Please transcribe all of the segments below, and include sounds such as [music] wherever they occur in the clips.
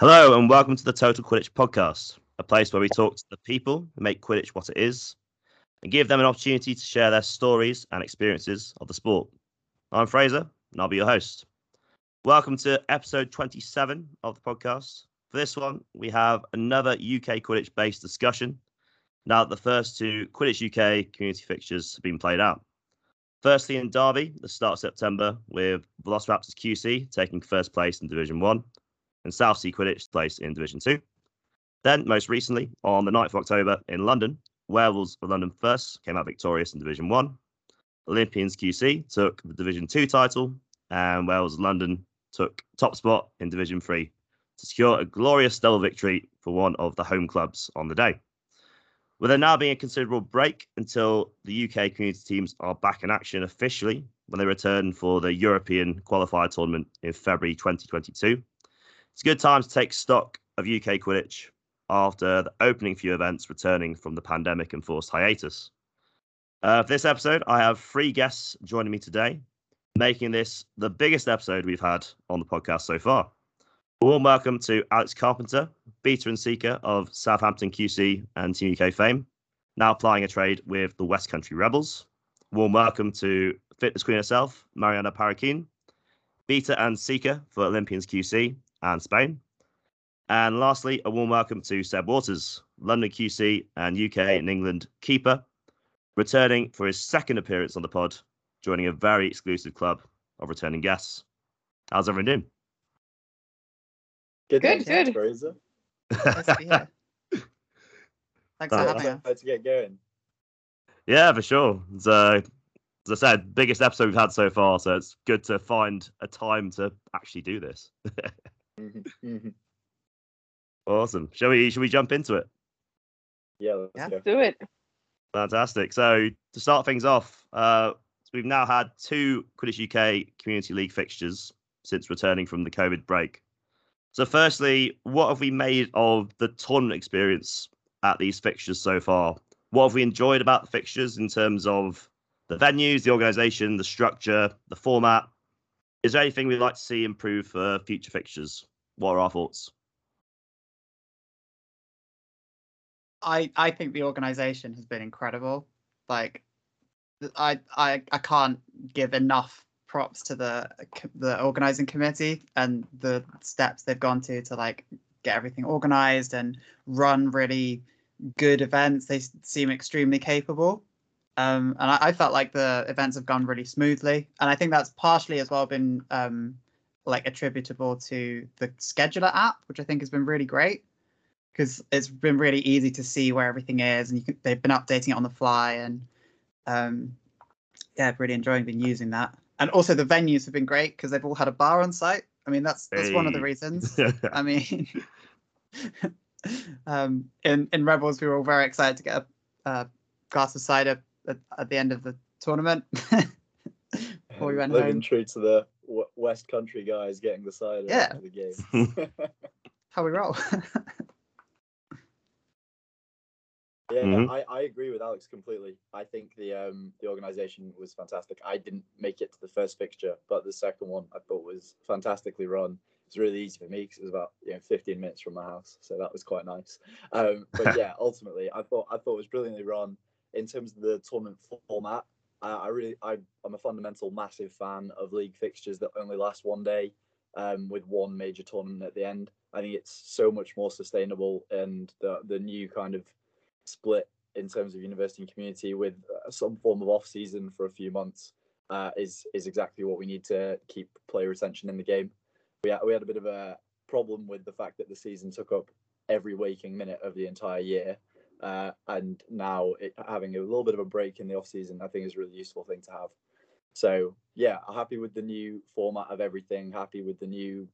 Hello, and welcome to the Total Quidditch podcast, a place where we talk to the people who make Quidditch what it is and give them an opportunity to share their stories and experiences of the sport. I'm Fraser, and I'll be your host. Welcome to episode 27 of the podcast. For this one, we have another UK Quidditch based discussion now that the first two Quidditch UK community fixtures have been played out. Firstly, in Derby, the start of September, with Velociraptors QC taking first place in Division 1 and Southsea Quidditch place in Division 2. Then, most recently, on the 9th of October in London, Werewolves of London First came out victorious in Division 1. Olympians QC took the Division 2 title, and Wales of London took top spot in Division 3 to secure a glorious double victory for one of the home clubs on the day. With there now being a considerable break until the UK community teams are back in action officially when they return for the European qualifier tournament in February 2022, it's a good time to take stock of UK Quidditch after the opening few events returning from the pandemic enforced hiatus. Uh, for this episode, I have three guests joining me today, making this the biggest episode we've had on the podcast so far. Warm welcome to Alex Carpenter, beater and seeker of Southampton QC and Team UK fame, now applying a trade with the West Country Rebels. Warm welcome to Fitness Queen herself, Marianna Parroquin, beater and seeker for Olympians QC and Spain. And lastly, a warm welcome to Seb Waters, London QC and UK and England keeper, returning for his second appearance on the pod, joining a very exclusive club of returning guests. How's everyone doing? Good, Good, good. Fraser. Nice to be here. [laughs] Thanks for Uh, having us. Let's get going. Yeah, for sure. It's, uh, as I said, biggest episode we've had so far, so it's good to find a time to actually do this. [laughs] Mhm, mhm. awesome. Shall we? Shall we jump into it? yeah, let's Yeah. go. do it. Fantastic. So to start things off, uh, so we've now had two Quidditch UK Community League fixtures since returning from the COVID break. So, firstly, what have we made of the tournament experience at these fixtures so far? What have we enjoyed about the fixtures in terms of the venues, the organisation, the structure, the format? Is there anything we'd like to see improve for future fixtures? What are our thoughts? I I think the organisation has been incredible. Like, I I I can't give enough props to the the organising committee and the steps they've gone to to like get everything organised and run really good events. They seem extremely capable. Um, and I, I felt like the events have gone really smoothly, and I think that's partially as well been um, like attributable to the scheduler app, which I think has been really great because it's been really easy to see where everything is, and you can, they've been updating it on the fly, and um, yeah, I've really enjoying been using that. And also the venues have been great because they've all had a bar on site. I mean, that's that's one of the reasons. [laughs] I mean, [laughs] um, in in Rebels, we were all very excited to get a, a glass of cider at, at the end of the tournament. [laughs] Before we went Living home. true to the w- West Country guys getting the cider Yeah. after the game. [laughs] How we roll. [laughs] Yeah, no, Mhm. I, I agree with Alex completely. I think the um the organisation was fantastic. I didn't make it to the first fixture, but the second one I thought was fantastically run. It was really easy for me because it was about you know 15 minutes from my house, so that was quite nice. Um, but yeah, ultimately, I thought I thought it was brilliantly run in terms of the tournament format. I, I really I, I'm a fundamental massive fan of league fixtures that only last one day, um, with one major tournament at the end. I think it's so much more sustainable, and the the new kind of split in terms of university and community with uh, some form of off season for a few months uh, is is exactly what we need to keep player retention in the game. We had, we had a bit of a problem with the fact that the season took up every waking minute of the entire year, uh, and now it, having a little bit of a break in the off season, I think is a really useful thing to have. So yeah, I'm happy with the new format of everything. Happy with the new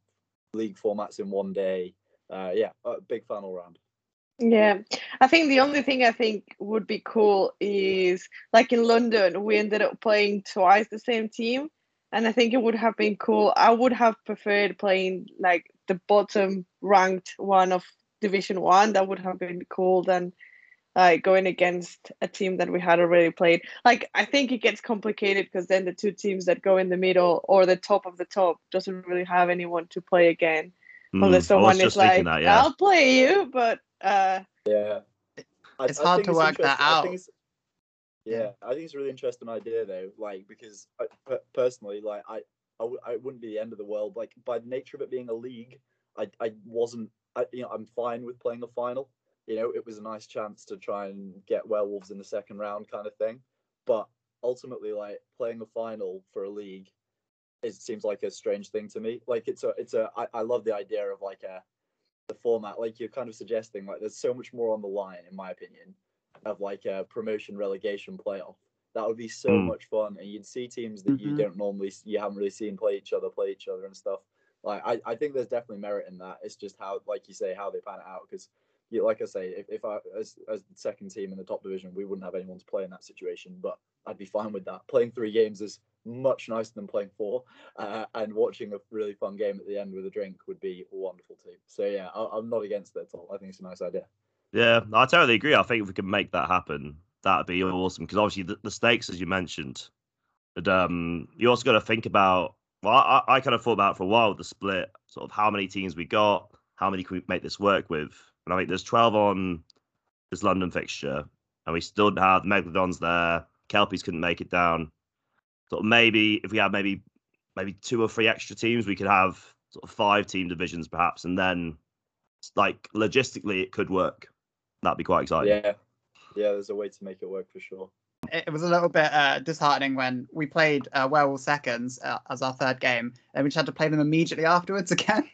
league formats in one day. Uh, yeah, a big fan all round. Yeah, I think the only thing I think would be cool is like in London, we ended up playing twice the same team, and I think it would have been cool. I would have preferred playing like the bottom ranked one of Division One. That would have been cool than like going against a team that we had already played. Like I think it gets complicated because then the two teams that go in the middle or the top of the top doesn't really have anyone to play again. Mm, unless someone is like, that, yeah. "I'll play you," but uh, Yeah. I- It's I hard think to it's work that interesting- I out. Yeah, I think it's a really interesting idea though. Like because I, per- personally, like I, I, w- I wouldn't be the end of the world. Like by the nature of it being a league, I, I wasn't. I, you know, I'm fine with playing a final. You know, it was a nice chance to try and get werewolves in the second round, kind of thing. But ultimately, like playing a final for a league, it seems like a strange thing to me. Like it's a, it's a. I, I love the idea of like a, the format. Like you're kind of suggesting, like there's so much more on the line, in my opinion of like a promotion relegation playoff. That would be so Mm. much fun, and you'd see teams that you Mhm. don't normally, you haven't really seen play each other, play each other and stuff. Like I, I think there's definitely merit in that. It's just how, like you say, how they pan it out. Because, you, like I say, if, if I as as the second team in the top division, we wouldn't have anyone to play in that situation. But I'd be fine with that. Playing three games is much nicer than playing four, uh, and watching a really fun game at the end with a drink would be wonderful too. So yeah, I, I'm not against it at all. I think it's a nice idea. Yeah, I totally agree. I think if we can make that happen, that'd be awesome. Because obviously the, the stakes, as you mentioned, and um, you also got to think about. Well, I, I kind of thought about for a while the split, sort of how many teams we got, how many can we make this work with, and I think there's 12 on this London fixture, and we still have the Megalodons there. Kelpies couldn't make it down. Sort of maybe if we had maybe maybe two or three extra teams, we could have sort of five team divisions perhaps, and then like logistically it could work. That'd be quite exciting. Yeah, yeah. There's a way to make it work for sure. it it was a little bit uh, disheartening when we played uh, Werewolf Seconds uh, as our third game, and we just had to play them immediately afterwards [laughs] again.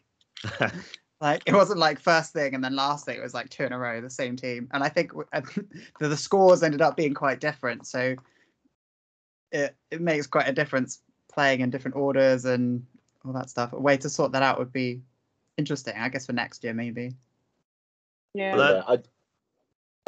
[laughs] like it wasn't like first thing and then last thing; it was like two in a row, the same team. And I think w- [laughs] the, the scores ended up being quite different, so it it makes quite a difference playing in different orders and all that stuff. A way to sort that out would be interesting, I guess, for next year maybe. yeah. Well, yeah, I,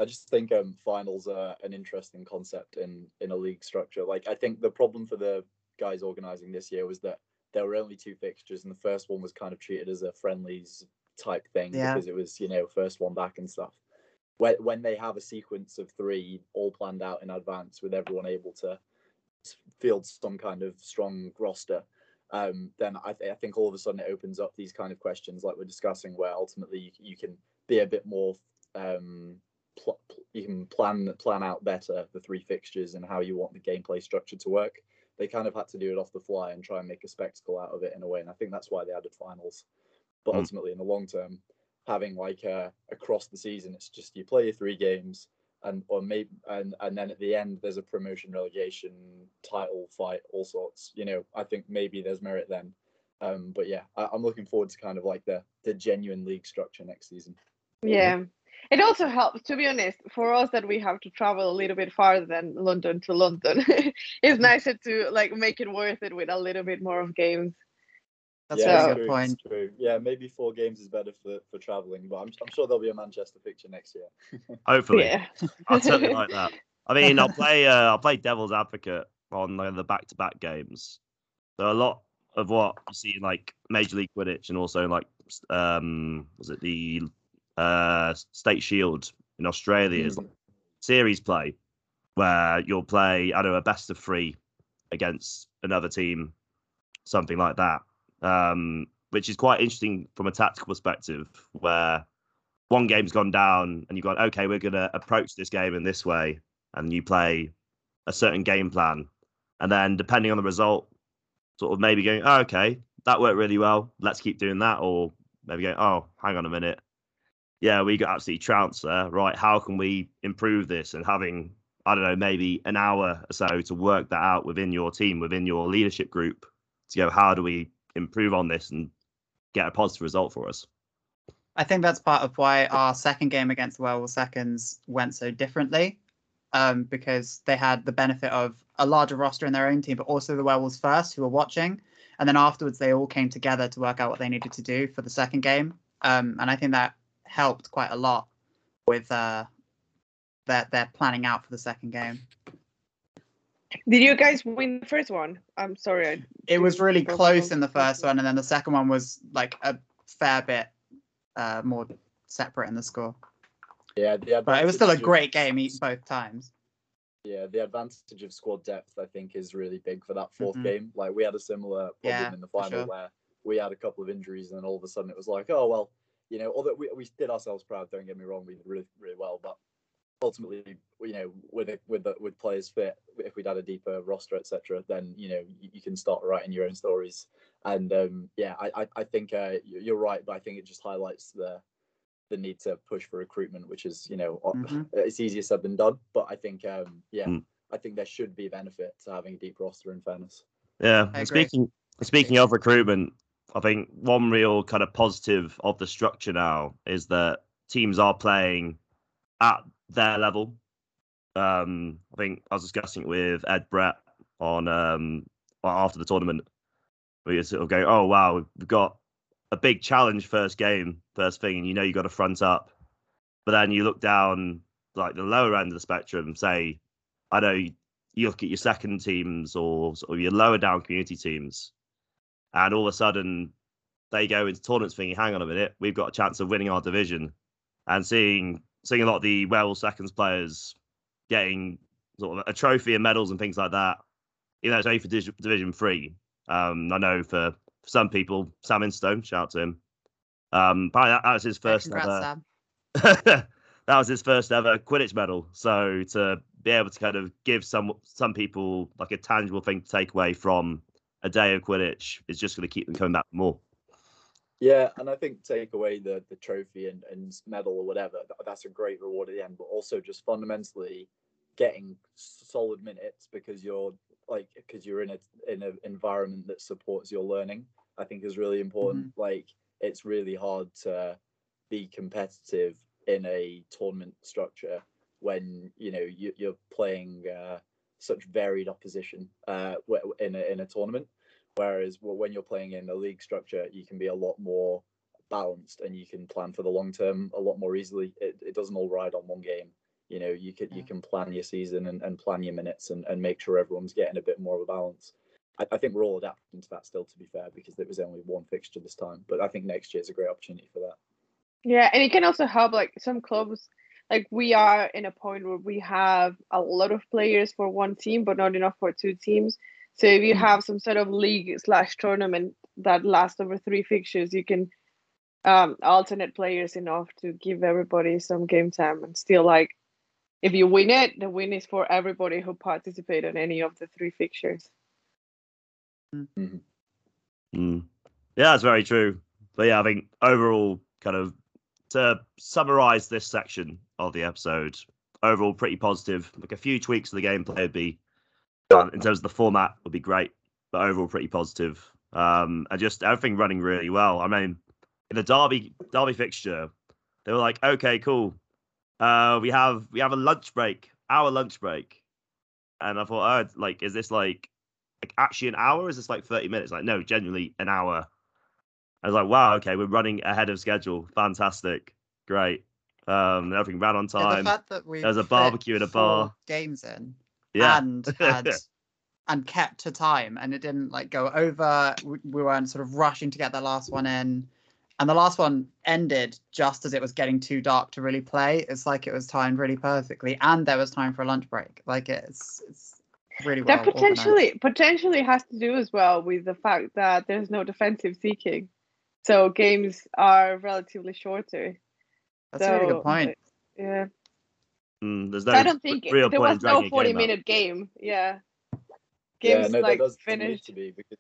I just think um, finals are an interesting concept in in a league structure. Like I think the problem for the guys organizing this year was that there were only two fixtures, and the first one was kind of treated as a friendlies type thing Yeah. because it was you know first one back and stuff. When when they have a sequence of three all planned out in advance with everyone able to field some kind of strong roster, um, then I, th- I think all of a sudden it opens up these kind of questions like we're discussing, where ultimately you, you can be a bit more um, pl- pl- you can plan plan out better the three fixtures and how you want the gameplay structure to work. They kind of had to do it off the fly and try and make a spectacle out of it in a way, and I think that's why they added finals. But Mm. ultimately, in the long term, having like uh, across the season, it's just you play your three games, and or maybe and and then at the end there's a promotion relegation title fight, all sorts. You know, I think maybe there's merit then. Um, but yeah, I, I'm looking forward to kind of like the the genuine league structure next season. Yeah. It also helps, to be honest, for us that we have to travel a little bit farther than London to London. [laughs] it's nicer to like make it worth it with a little bit more of games. That's yeah, a good true, point. It's true. Yeah, maybe four games is better for, for traveling, but I'm, I'm sure there'll be a Manchester fixture next year. [laughs] Hopefully, yeah i certainly like that. I mean, I'll [laughs] play. Uh, I'll play devil's advocate on uh, the back-to-back games. So a lot of what you see in like Major League Quidditch and also like um, was it the uh, State Shield in Australia is Mm. like series play where you'll play I don't know a best of three against another team, something like that. Um, which is quite interesting from a tactical perspective, where one game's gone down and you've gone, okay, we're going to approach this game in this way, and you play a certain game plan, and then depending on the result, sort of maybe going, oh, okay, that worked really well, let's keep doing that, or maybe going, oh, hang on a minute, yeah, we got absolutely trounced there, right? How can we improve this? And having, I don't know, maybe an hour or so to work that out within your team, within your leadership group, to go, how do we improve on this and get a positive result for us? I think that's part of why our second game against the Werewolf Seconds went so differently, um, because they had the benefit of a larger roster in their own team, but also the Werewolves first who were watching, and then afterwards they all came together to work out what they needed to do for the second game, um, and I think that helped quite a lot with uh, their their planning out for the second game. Did you guys win the first one? I'm sorry. I It was really close on in the the first first one. one, and then the second one was like a fair bit uh, more separate in the score. Yeah, the But it was still a great game each both times. Yeah, the advantage of squad depth, I think, is really big for that 4th Mhm. game. Like we had a similar problem Yeah, in the final sure. where we had a couple of injuries, and then all of a sudden it was like, oh well, you know, although we, we did ourselves proud. Don't get me wrong, we did really really well, but ultimately, you know, with it, with the, with players fit, if we'd had a deeper roster, etc., then you know you, you, can start writing your own stories. And um, yeah, I I, I think uh, you're right, but I think it just highlights the the need to push for recruitment, which is you know mm-hmm. [sighs] it's easier said than done. But I think um, yeah, mm. I think there should be benefit to having a deep roster. In fairness, yeah. Speaking speaking of recruitment, I think one real kind of positive of the structure now is that teams are playing at their level. Um, I think I was discussing it with Ed Brett on um, after the tournament. We sort of go, oh wow, we've got a big challenge first game, first thing, and you know you've got to front up. But then you look down like the lower end of the spectrum, say, I know you, you look at your second teams or of your lower down community teams, and all of a sudden they go into tournaments thinking, hang on a minute, we've got a chance of winning our division, and seeing seeing a lot of the well seconds players getting sort of a trophy and medals and things like that. You know, it's only for Division Three. Um, I know for, for some people, Sam Instone, shout out to him. Um, that, that was his first yeah, ever. [laughs] that was his first ever Quidditch medal. So to be able to kind of give some some people like a tangible thing to take away from a day of Quidditch is just going to keep them coming back more. Yeah, and I think take away the the trophy and, and medal or whatever, that's a great reward at the end. But also just fundamentally getting solid minutes because you're like because you're in a in an environment that supports your learning. I think is really important. Mm-hmm. Like it's really hard to be competitive in a tournament structure when you know you, are playing uh, such varied opposition uh, in a, in a tournament. Whereas when you're playing in a league structure, you can be a lot more balanced and you can plan for the long term a lot more easily. It, it doesn't all ride on one game. You know, you can you can plan your season and, and plan your minutes and, and make sure everyone's getting a bit more of a balance. I, I think we're all adapting to that still, to be fair, because there was only one fixture this time. But I think next year is a great opportunity for that. Yeah, and it can also help like some clubs like we are in a point where we have a lot of players for one team but not enough for two teams so if you mm. have some sort of league slash tournament that lasts over three fixtures, you can um, alternate players enough to give everybody some game time and still like if you win it, the win is for everybody who participate in any of the three fixtures. Mm-hmm. Mm. Yeah, that's very true. But yeah, I think overall, kind of to summarize this section of the episode, overall pretty positive. Like a few tweaks to the gameplay would be in terms of the format would be great, but overall pretty positive. Um, and just everything running really well. I mean, in the Derby Derby fixture, they were like, okay, cool. Uh, we have we have a lunch break, our lunch break, and I thought, oh, like, is this like, like actually an hour? Is this like thirty minutes? Like, no, genuinely an hour. I was like, wow, okay, we're running ahead of schedule. Fantastic, great. Um, everything ran on time. Yeah, the we There's a barbecue in a bar. Games in yeah. and [laughs] had and kept to time and it didn't like go over. We, we weren't sort of rushing to get the last one in. And the last one ended just as it was getting too dark to really play. It's like it was timed really perfectly and there was time for a lunch break. Like it's it's really well that potentially organized. potentially has to do as well with the fact that there's no defensive seeking. So games are relatively shorter. That's so, a really good point. yeah Mm, there's no I don't think real there was no 40 minute game. Yeah. Games yeah, no, like finished to be because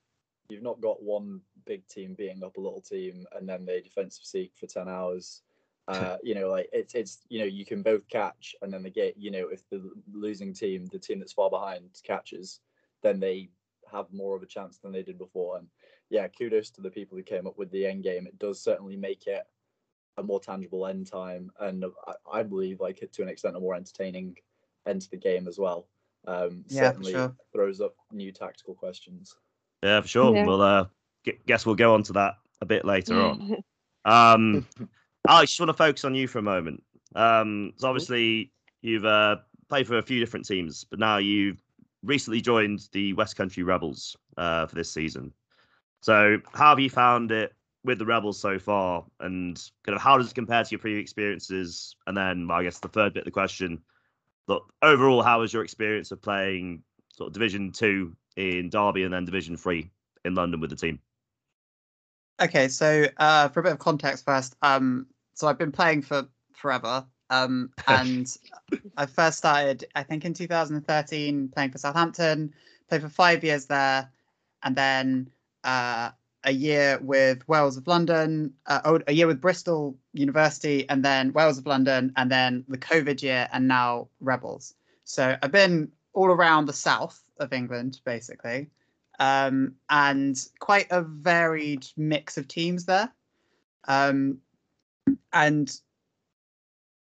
you've not got one big team beating up a little team and then they defensive seek for 10 hours. [laughs] Uh, you know, like it's it's you know you can both catch and then they get you know if the losing team, the team that's far behind catches, then they have more of a chance than they did before. And yeah, kudos to the people who came up with the end game. It does certainly make it a more tangible end time, and I, I believe like to an extent a more entertaining end to the game as well. Um, yeah, certainly sure. throws up new tactical questions. Yeah, for sure. Yeah. We'll uh, guess we'll go on to that a bit later on. [laughs] Um, [laughs] I just want to focus on you for a moment. Um, so obviously you've uh, played for a few different teams, but now you've recently joined the West Country Rebels uh, for this season. So how have you found it with the Rebels so far, and kind of how does it compare to your previous experiences? And then, well, I guess the third bit of the question: look, overall, how was your experience of playing sort of Division Two in Derby and then Division Three in London with the team? Okay, so uh, for a bit of context first, um, so I've been playing for forever, um, [laughs] and I first started, I think, in 2013, playing for Southampton. Played for five years there, and then uh, a year with Wales of London, uh, oh, a year with Bristol University, and then Wales of London, and then the COVID year, and now Rebels. So I've been all around the south of England, basically um, and quite a varied mix of teams there. Um, and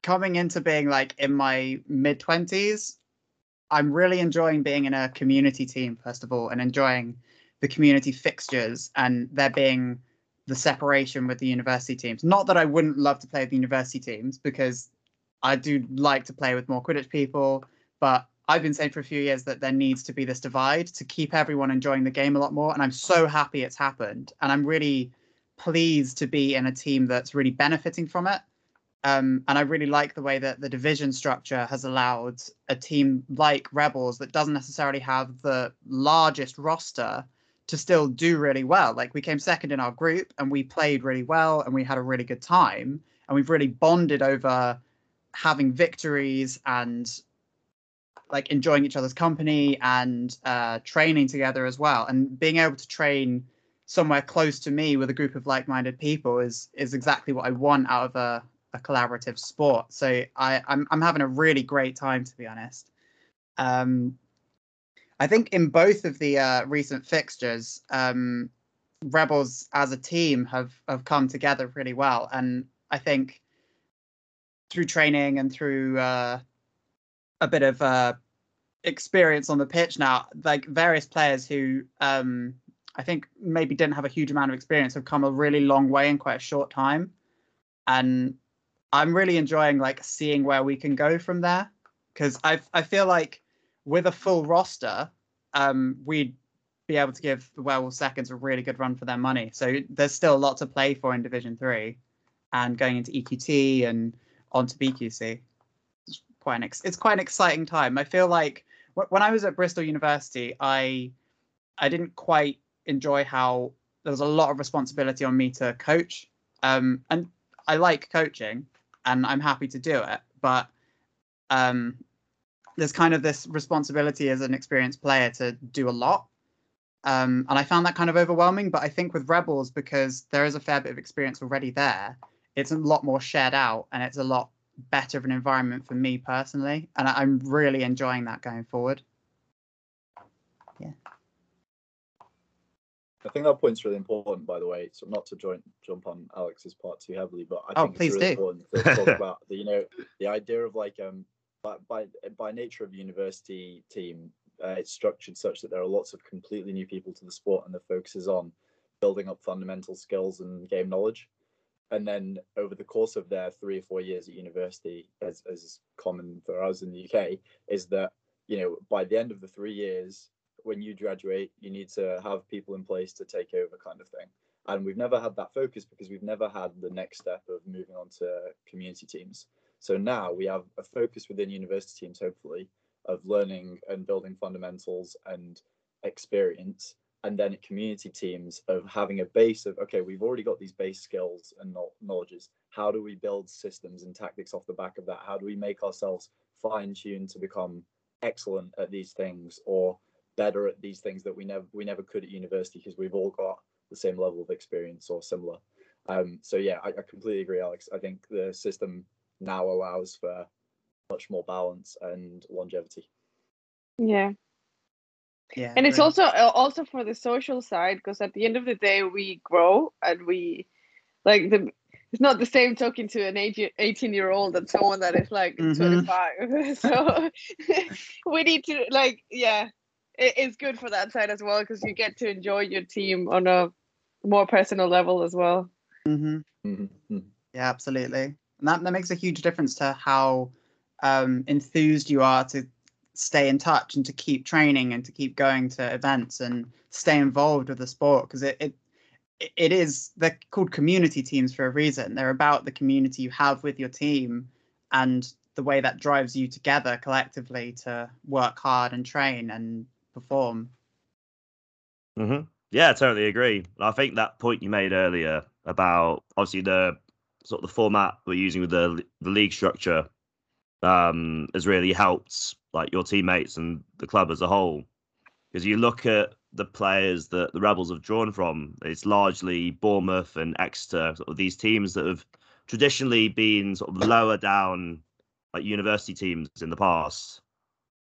coming into being like in my mid 20s, I'm really enjoying being in a community team, first of all, and enjoying the community fixtures and there being the separation with the university teams. Not that I wouldn't love to play with the university teams because I do like to play with more Quidditch people, but I've been saying for a few years that there needs to be this divide to keep everyone enjoying the game a lot more. And I'm so happy it's happened. And I'm really pleased to be in a team that's really benefiting from it. Um, and I really like the way that the division structure has allowed a team like Rebels that doesn't necessarily have the largest roster to still do really well. Like we came second in our group and we played really well and we had a really good time. And we've really bonded over having victories and like enjoying each other's company and uh, training together as well. And being able to train somewhere close to me with a group of like-minded people is is exactly what I want out of a, a collaborative sport. So I, I'm I'm having a really great time to be honest. Um, I think in both of the uh, recent fixtures, um, Rebels as a team have have come together really well, and I think through training and through uh, a bit of uh, experience on the pitch now. Like various players who um, I think maybe didn't have a huge amount of experience have come a really long way in quite a short time, and I'm really enjoying like seeing where we can go from there because I I feel like with a full roster, um, we'd be able to give the Werewolf Seconds a really good run for their money. So there's still a lot to play for in Division Three, and going into EQT and onto BQC It's quite an ex- it's quite an exciting time. I feel like w- when I was at Bristol University, I I didn't quite enjoy how there was a lot of responsibility on me to coach. Um, and I like coaching, and I'm happy to do it, but um, there's kind of this responsibility as an experienced player to do a lot. Um, and I found that kind of overwhelming. But I think with Rebels, because there is a fair bit of experience already there, it's a lot more shared out and it's a lot better of an environment for me personally, and I, am really enjoying that going forward. Yeah. I think that point's really important, by the way. So not to join, jump on Alex's part too heavily, but I oh, think please it's really do. important to talk about the, you know, the idea of like um by by, nature of university team, uh, it's structured such that there are lots of completely new people to the sport, and the focus is on building up fundamental skills and game knowledge and then over the course of their three or four years at university, as as common for us in the UK, is that you know by the end of the three years, when you graduate, you need to have people in place to take over, kind of thing. And we've never had that focus because we've never had the next step of moving on to community teams. So now we have a focus within university teams, hopefully, of learning and building fundamentals and experience and then at community teams of having a base of okay we've already got these base skills and knowledges. How do we build systems and tactics off the back of that? How do we make ourselves fine tuned to become excellent at these things or better at these things that we never we never could at university because we've all got the same level of experience or similar? Um, so yeah I, I completely agree alex. I think the system now allows for much more balance and longevity yeah yeah and it's great. also uh, also for the social side because at the end of the day we grow and we like the it's not the same talking to an 18 year old and someone that is like Mhm. 25 [laughs] so [laughs] we need to like yeah it, it's good for that side as well because you get to enjoy your team on a more personal level as well Mhm. Mhm, mhm. Yeah, absolutely. And that, that makes a huge difference to how um, enthused you are to stay in touch and to keep training and to keep going to events and stay involved with the sport because it, it it is they're called community teams for a reason. They're about the community you have with your team and the way that drives you together collectively to work hard and train and perform. hmm Yeah, totally agree. I think that point you made earlier about obviously the sort of the format we're using with the the league structure um, has really helped like your teammates and the club as a whole. Because you look at the players that the Rebels have drawn from, it's largely Bournemouth and Exeter, sort of these teams that have traditionally been sort of lower down like university teams in the past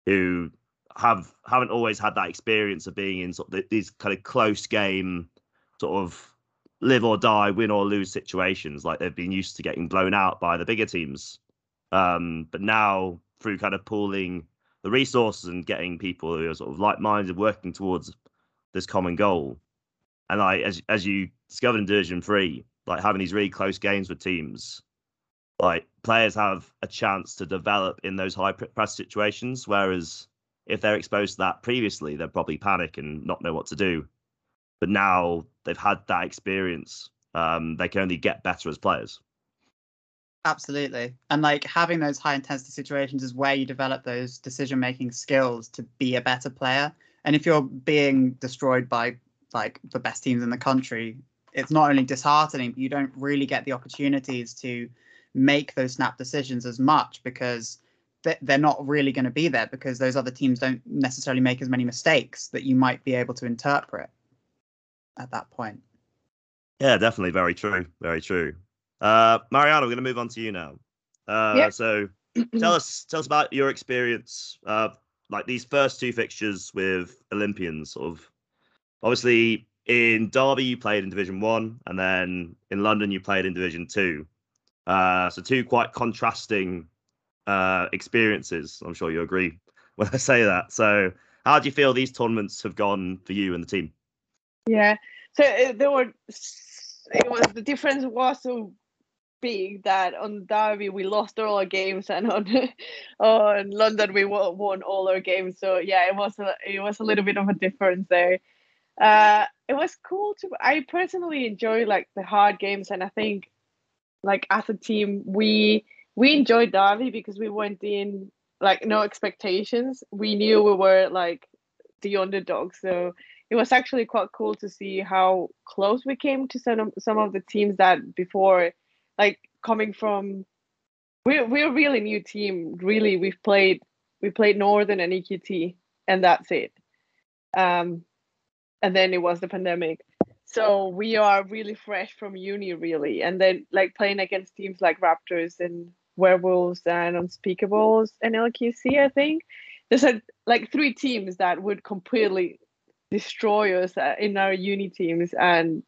who have haven't always had that experience of being in sort of these kind of close game sort of live or die win or lose situations like they've been used to getting blown out by the bigger teams um, but now through kind of pooling the resources and getting people who are sort of like-minded working towards this common goal and like as as you discovered in division three like having these really close games with teams like players have a chance to develop in those high press situations whereas if they're exposed to that previously, they'll probably panic and not know what to do. But now they've had that experience, um, they can only get better as players. Absolutely. And like having those high intensity situations is where you develop those decision making skills to be a better player. And if you're being destroyed by like the best teams in the country, it's not only disheartening, but you don't really get the opportunities to make those snap decisions as much because they're not really going to be there because those other teams don't necessarily make as many mistakes that you might be able to interpret at that point. Yeah, definitely. Very true. Very true. Uh, Marianna, we're going to move on to you now. Uh, yep. So [clears throat] tell us, tell us about your experience, uh, like these first two fixtures with Olympians. Sort of, obviously, in Derby you played in Division One, and then in London you played in Division Two. Uh, so two quite contrasting uh, experiences. I'm sure you agree [laughs] when I say that. So, how do you feel these tournaments have gone for you and the team? Yeah, so uh, there were. It was the difference was so big that on Derby we lost all our games and on [laughs] on London we won won all our games. So yeah, it was a it was a little bit of a difference there. Uh, it was cool to. I personally enjoy like the hard games, and I think like as a team we we enjoyed Derby because we went in like no expectations. We knew we were like the underdog, so it was actually quite cool to see how close we came to some of, some of the teams that before, like coming from. We're we're a really new team. Really, we've played we played Northern and EQT, and that's it. Um, and then it was the pandemic. So we are really fresh from uni, really, and then like playing against teams like Raptors and werewolves and unspeakables and lqc i think there's a, like three teams that would completely destroy us uh, in our uni teams and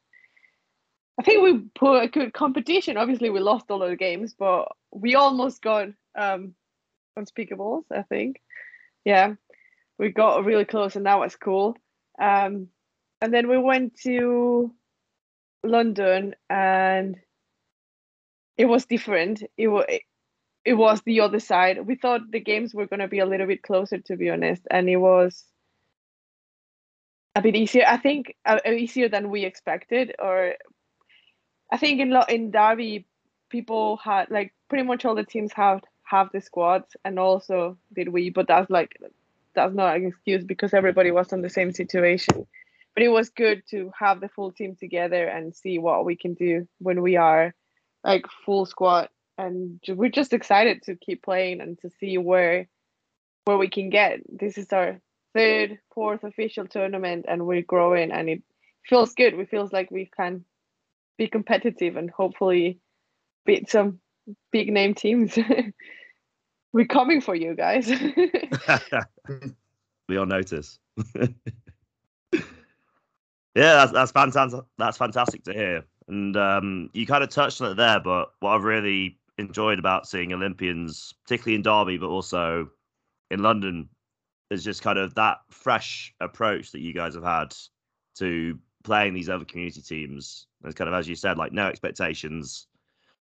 i think we put a good competition. Obviously we lost all of the games but we almost got um unspeakables i think. Yeah we got really close and that was cool. Um and then we went to london and it was different. It was it was the other side. We thought the games were going to be a little bit closer, to be honest, and it was a bit easier. I think uh, easier than we expected. Or I think in in Derby, people had like pretty much all the teams have have the squads, and also did we. But that's like that's not an excuse because everybody was in the same situation. But it was good to have the full team together and see what we can do when we are like full squad and we're just excited to keep playing and to see where where we can get. This is our third, fourth official tournament, and we're growing, and it feels good. We feels like we can be competitive and hopefully beat some big name teams. [laughs] we're coming for you guys. [laughs] [laughs] we all notice. yeah, that's that's fantastic. That's fantastic to hear. And um, you kind of touched on it there, but what I've really enjoyed about seeing Olympians, particularly in Derby, but also in London, is just kind of that fresh approach that you guys have had to playing these other community teams. It's kind of as you said, like no expectations.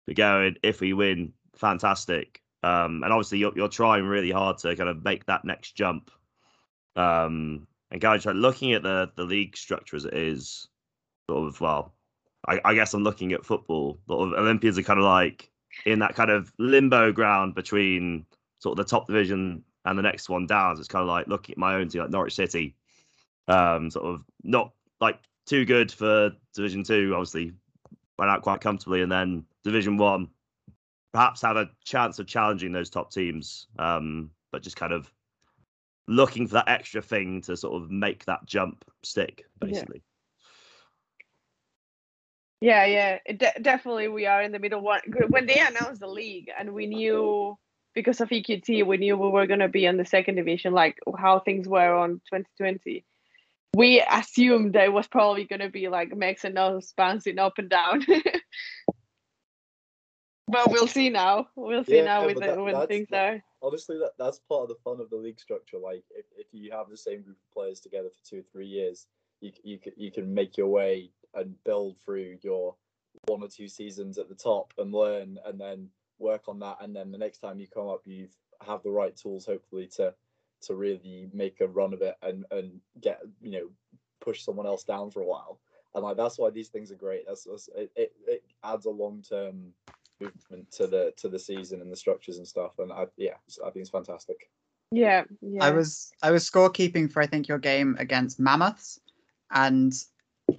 We're going if we win, fantastic. Um, and obviously you're you're trying really hard to kind of make that next jump. Um, and guys, looking at the the league structure as it is, sort of well, I, I guess I'm looking at football. Of Olympians are kind of like in that kind of limbo ground between sort of the top division and the next one down. So it's kind of like looking at my own team, like Norwich City, um, sort of not like too good for Division Two. Obviously, went out quite comfortably, and then Division One, perhaps have a chance of challenging those top teams, um, but just kind of looking for that extra thing to sort of make that jump stick, basically. Yeah, yeah, de- definitely. We are in the middle one. When they announced the league, and we knew because of EQT, we knew we were going to be in the second division, like how things were on 2020. We assumed that it was probably going to be like Mex and us bouncing up and down. [laughs] but we'll see now. We'll see Yeah, now with that- the, when things are. honestly that that's part of the fun of the league structure like if, if you have the same group of players together for two or three years you, you, you can make your way and build through your one or two seasons at the top and learn and then work on that and then the next time you come up you have the right tools hopefully to to really make a run of it and and get you know push someone else down for a while and like that's why these things are great that's, that's it, it, it adds a long-term movement to the to the season and the structures and stuff. And I yeah, I think it's fantastic. Yeah, yeah. I was I was scorekeeping for I think your game against Mammoths, and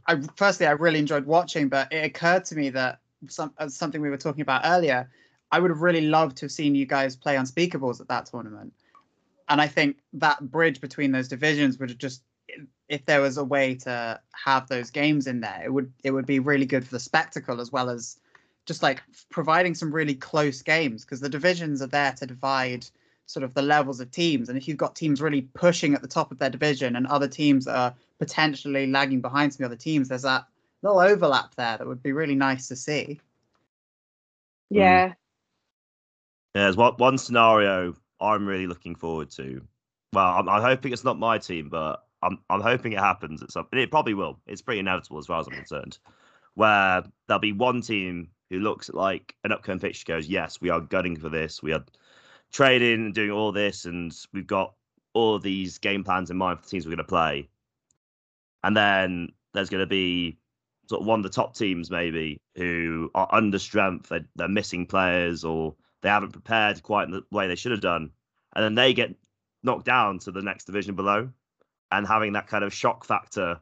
I firstly I really enjoyed watching, but it occurred to me that some uh, something we were talking about earlier. I would have really loved to have seen you guys play unspeakables at that tournament, and I think that bridge between those divisions would have just if there was a way to have those games in there, it would it would be really good for the spectacle as well as just like providing some really close games because the divisions are there to divide sort of the levels of teams. And if you've got teams really pushing at the top of their division and other teams that are potentially lagging behind some of the other teams, there's that little overlap there that would be really nice to see. yeah. Mm. There's one, one scenario I'm really looking forward to. Well, I'm, I'm hoping it's not my team, but I'm I'm hoping it happens at some. It probably will. It's pretty inevitable as far as I'm concerned. Where there'll be one team who looks at like an upcoming fixture, goes, "Yes, we are gunning for this. We are trading and doing all this, and we've got all these game plans in mind for the teams we're going to play." And then there's going to be sort of one of the top teams maybe who are under strength. They're, they're missing players or they haven't prepared quite in the way they should have done, and then they get knocked down to the next division below, and having that kind of shock factor,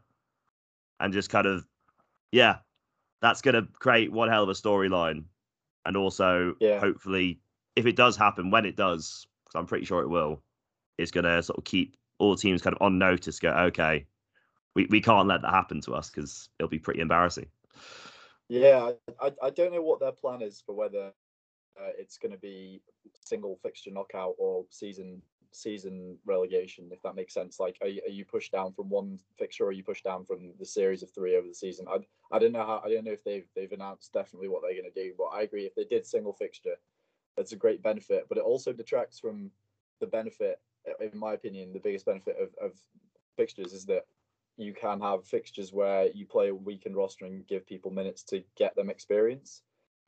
and just kind of, yeah, that's going to create one hell of a storyline, and also Yeah. hopefully, if it does happen, when it does, because I'm pretty sure it will, it's going to sort of keep all teams kind of on notice. Go, okay, we, we can't let that happen to us because it'll be pretty embarrassing. Yeah, I, I I don't know what their plan is for whether uh, it's going to be single fixture knockout or season season relegation, if that makes sense. Like, are you, are you pushed down from one fixture, or you pushed down from the series of three over the season? I I don't know how I don't know if they've they've announced definitely what they're going to do, but I agree if they did single fixture, that's a great benefit. But it also detracts from the benefit, in my opinion, the biggest benefit of, of fixtures is that you can have fixtures where you play a weekend roster and give people minutes to get them experience.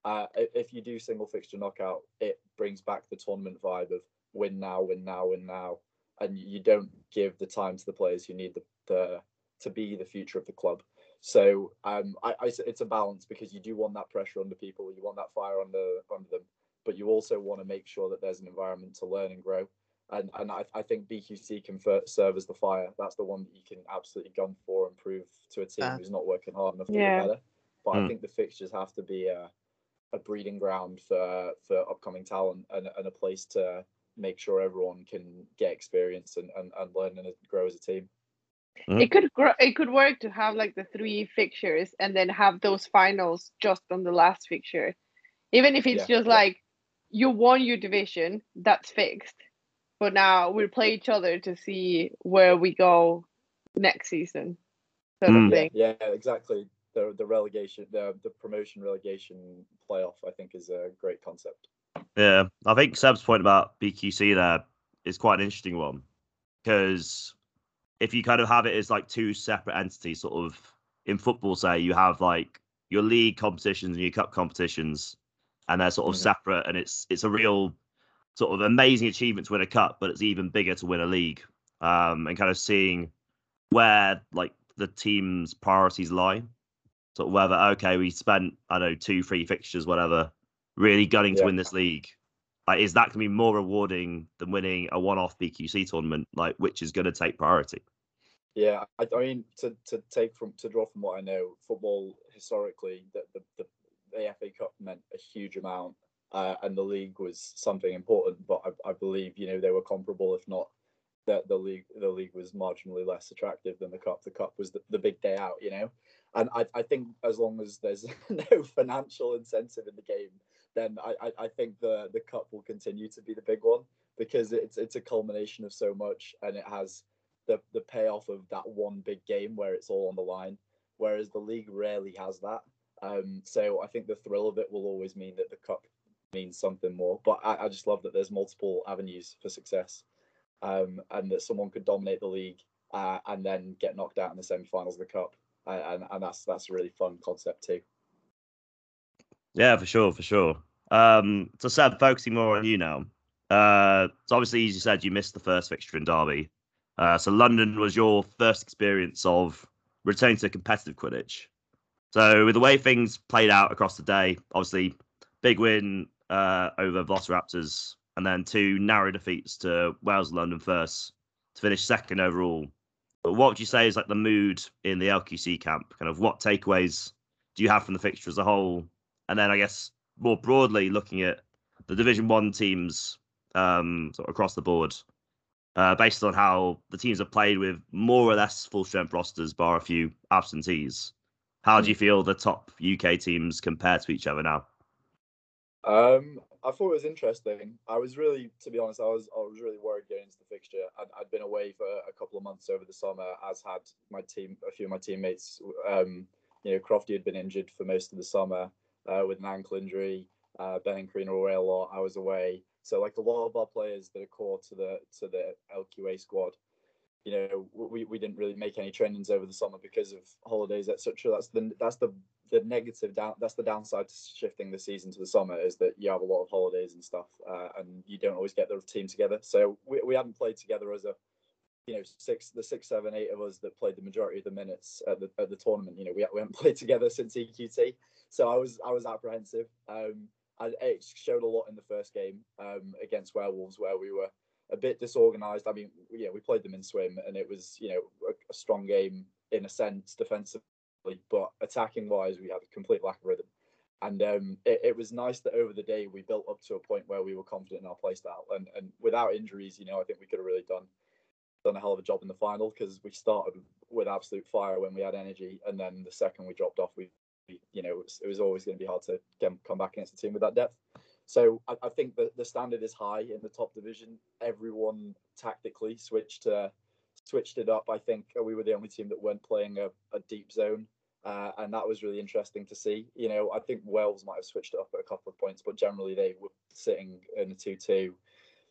Uh, if you do single fixture knockout, it brings back the tournament vibe of win now, win now, win now, and you don't give the time to the players who need the, the to be the future of the club. So um, I, I s- it's a balance because you do want that pressure on the people, you want that fire under under them, but you also want to make sure that there's an environment to learn and grow. And and I, I think BQC can fir- serve as the fire. That's the one that you can absolutely gun for and prove to a team Fair. who's not working hard enough to Yeah. get better. But I Mm. think the fixtures have to be a, a breeding ground for for upcoming talent and, and a place to make sure everyone can get experience and, and, and learn and grow as a team. It could grow, it could work to have like the three fixtures and then have those finals just on the last fixture. Even if it's Yeah, just yeah. like you won your division, that's fixed. But now we'll play each other to see where we go next season. Sort Mm. of thing. Yeah, exactly. The the relegation, the the promotion relegation playoff, I think, is a great concept. Yeah, I think Seb's point about BQC there is quite an interesting one because if you kind of have it as like two separate entities, sort of in football, say you have like your league competitions and your cup competitions, and they're sort of Mhm. separate, and it's it's a real sort of amazing achievement to win a cup, but it's even bigger to win a league. Um, and kind of seeing where like the team's priorities lie. Sort of whether okay, we spent I don't know two, three fixtures, whatever, really gunning to win this league. Like, is that going to be more rewarding than winning a one-off BQC tournament? Like, which is going to take priority? Yeah, I, I mean to, to take from to draw from what I know, football historically, that the, the, the FA Cup meant a huge amount, uh, and the league was something important. But I, I believe you know they were comparable, if not that the league the league was marginally less attractive than the cup. The cup was the, the big day out, you know. And I, I think as long as there's [laughs] no financial incentive in the game, then I, I, think the the cup will continue to be the big one because it's it's a culmination of so much and it has the the payoff of that one big game where it's all on the line. Whereas the league rarely has that. Um, so I think the thrill of it will always mean that the cup means something more. But I, I just love that there's multiple avenues for success um, and that someone could dominate the league uh, and then get knocked out in the semi-finals of the cup, and and that's that's a really fun concept too. Yeah, for sure, for sure. Um, so Seb, focusing more on you now. Uh, so obviously, as you said, you missed the first fixture in Derby. Uh, so London was your first experience of returning to competitive Quidditch. So with the way things played out across the day, obviously big win uh, over Velociraptors and then two narrow defeats to Wolves London first to finish second overall. But what would you say is like the mood in the LQC camp? Kind of what takeaways do you have from the fixture as a whole? And then I guess more broadly, looking at the Division One teams um, sort of across the board, uh, based on how the teams have played with more or less full strength rosters, bar a few absentees. How do you feel the top UK teams compare to each other now? Um, I thought it was interesting. I was really, to be honest, I was I was really worried going into the fixture. I'd, I'd been away for a couple of months over the summer, as had my team, a few of my teammates. Um, you know, Crofty had been injured for most of the summer uh, with an ankle injury. Uh, ben and Karina away a lot. I was away, so like a lot of our players that are core to the to the LQC squad, you know, we, we didn't really make any trainings over the summer because of holidays, etc. That's the that's the the negative down that's the downside to shifting the season to the summer is that you have a lot of holidays and stuff uh, and you don't always get the team together. So we, we hadn't played together as a you know six the six seven eight of us that played the majority of the minutes at the, at the tournament you know we, we haven't [laughs] played together since eqt so i was i was apprehensive. Um and it showed a lot in the first game um against werewolves where we were a bit disorganized. I mean yeah we played them in swim and it was you know a, a strong game in a sense defensive but attacking wise, we had a complete lack of rhythm. And um, it, it, was nice that over the day we built up to a point where we were confident in our play style. And, and without injuries, you know, I think we could have really done done a hell of a job in the final because we started with absolute fire when we had energy, and then the second we dropped off, we, we you know, it was, it was always going to be hard to get, come back against a team with that depth. So I, I think that the standard is high in the top division. Everyone tactically switched uh, switched it up. I think we were the only team that weren't playing a, a deep zone uh, and that was really interesting to see. You know, I think Wolves might have switched it up at a couple of points, but generally they were sitting in a 2 2.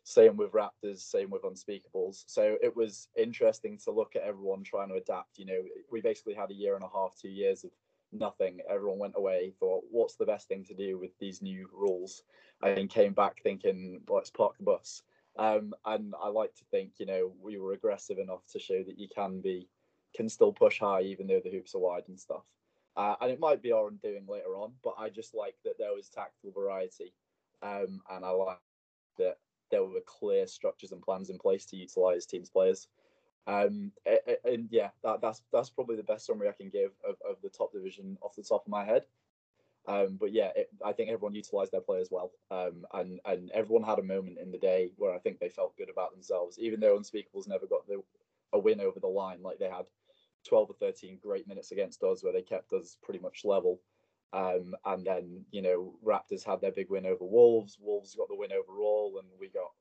Same with Raptors, same with Unspeakables. So it was interesting to look at everyone trying to adapt. You know, we basically had a year and a half, two years of nothing. Everyone went away, thought, what's the best thing to do with these new rules? And came back thinking, let's park the bus. Um, and I like to think, you know, we were aggressive enough to show that you can be can still push high even though the hoops are wide and stuff. Uh, and it might be our undoing later on, but I just like that there was tactical variety, um, and I like that there were clear structures and plans in place to utilize teams' players. Um, and, and yeah, that, that's that's probably the best summary I can give of, of the top division off the top of my head. Um, but yeah, it, I think everyone utilized their players well, um, and and everyone had a moment in the day where I think they felt good about themselves, even though Unspeakables never got the, a win over the line. Like they had 12 or 13 great minutes against us where they kept us pretty much level. Um, and then, you know, Raptors had their big win over Wolves. Wolves got the win overall, and we got,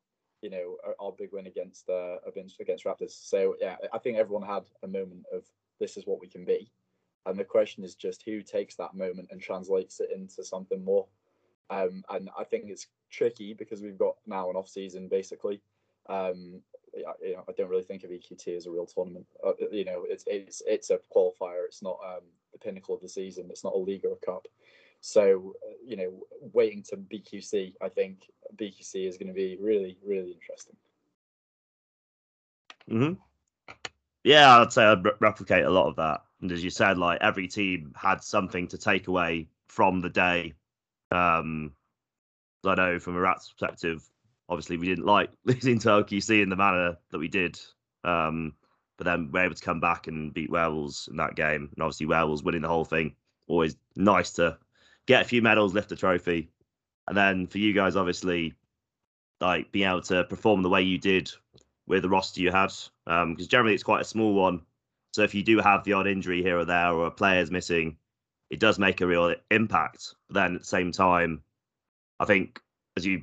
you know, our, our big win against uh, against Raptors. So yeah, I think everyone had a moment of this is what we can be, and the question is just who takes that moment and translates it into something more. Um, and I think it's tricky because we've got now an off season basically. Um, you know, I don't really think of EQT as a real tournament. Uh, you know, it's it's it's a qualifier. It's not um, the pinnacle of the season. It's not a league or a cup. So uh, you know, waiting to BQC, I think BQC is going to be really really interesting. Hmm. Yeah, I'd say I'd re- replicate a lot of that. And as you said, like every team had something to take away from the day. Um, I know from a Rats perspective, obviously we didn't like [laughs] losing to LQC in the manner that we did. Um, but then we're able to come back and beat Werewolves in that game. And obviously, Werewolves winning the whole thing. Always nice to get a few medals, lift a trophy. And then for you guys, obviously, like being able to perform the way you did with the roster you had, because um, generally it's quite a small one. So if you do have the odd injury here or there, or a player's missing, it does make a real impact. But then at the same time, I think as you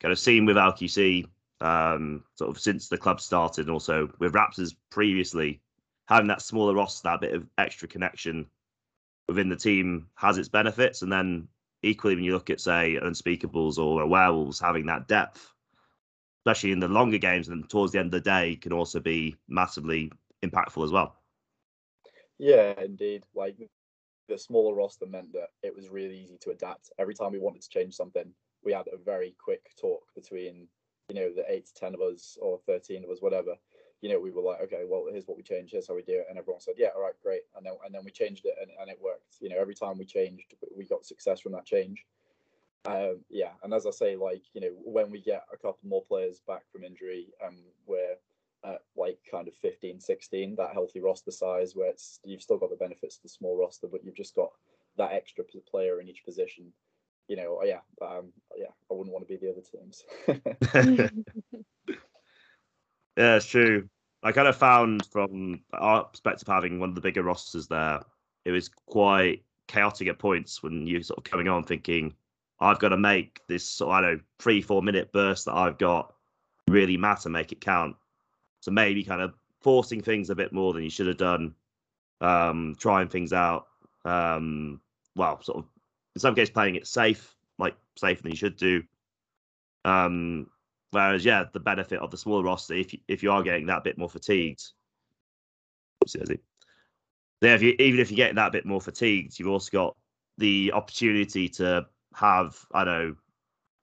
kind of seen with LQC, um, sort of since the club started, and also with Raptors previously, having that smaller roster, that bit of extra connection within the team has its benefits. And then equally, when you look at say Unspeakables or Werewolves, having that depth, especially in the longer games and towards the end of the day, can also be massively impactful as well. Yeah, indeed. Like the smaller roster meant that it was really easy to adapt. Every time we wanted to change something, we had a very quick talk between, you know, the eight to ten of us or thirteen of us, whatever. You know, we were like, okay, well, here's what we changed, here's how we do it, and everyone said, yeah, all right, great, and then and then we changed it, and, and it worked. You know, every time we changed, we got success from that change. Um, yeah, and as I say, like you know, when we get a couple more players back from injury, um, we're at like kind of 15, 16, that healthy roster size where it's you've still got the benefits of the small roster, but you've just got that extra player in each position. You know, yeah, um, yeah, I wouldn't want to be the other teams. [laughs] yeah, it's true. I kind of found from our perspective, having one of the bigger rosters there, it was quite chaotic at points when you're sort of coming on thinking, I've got to make this I don't know, three, four minute burst that I've got really matter, make it count. So maybe kind of forcing things a bit more than you should have done, um, trying things out. Um, well, sort of in some cases playing it safe, like safer than you should do. Um, whereas, yeah, the benefit of the smaller roster, if you, if you are getting that bit more fatigued, yeah, if you, even if you're getting that bit more fatigued, you've also got the opportunity to have, I don't know,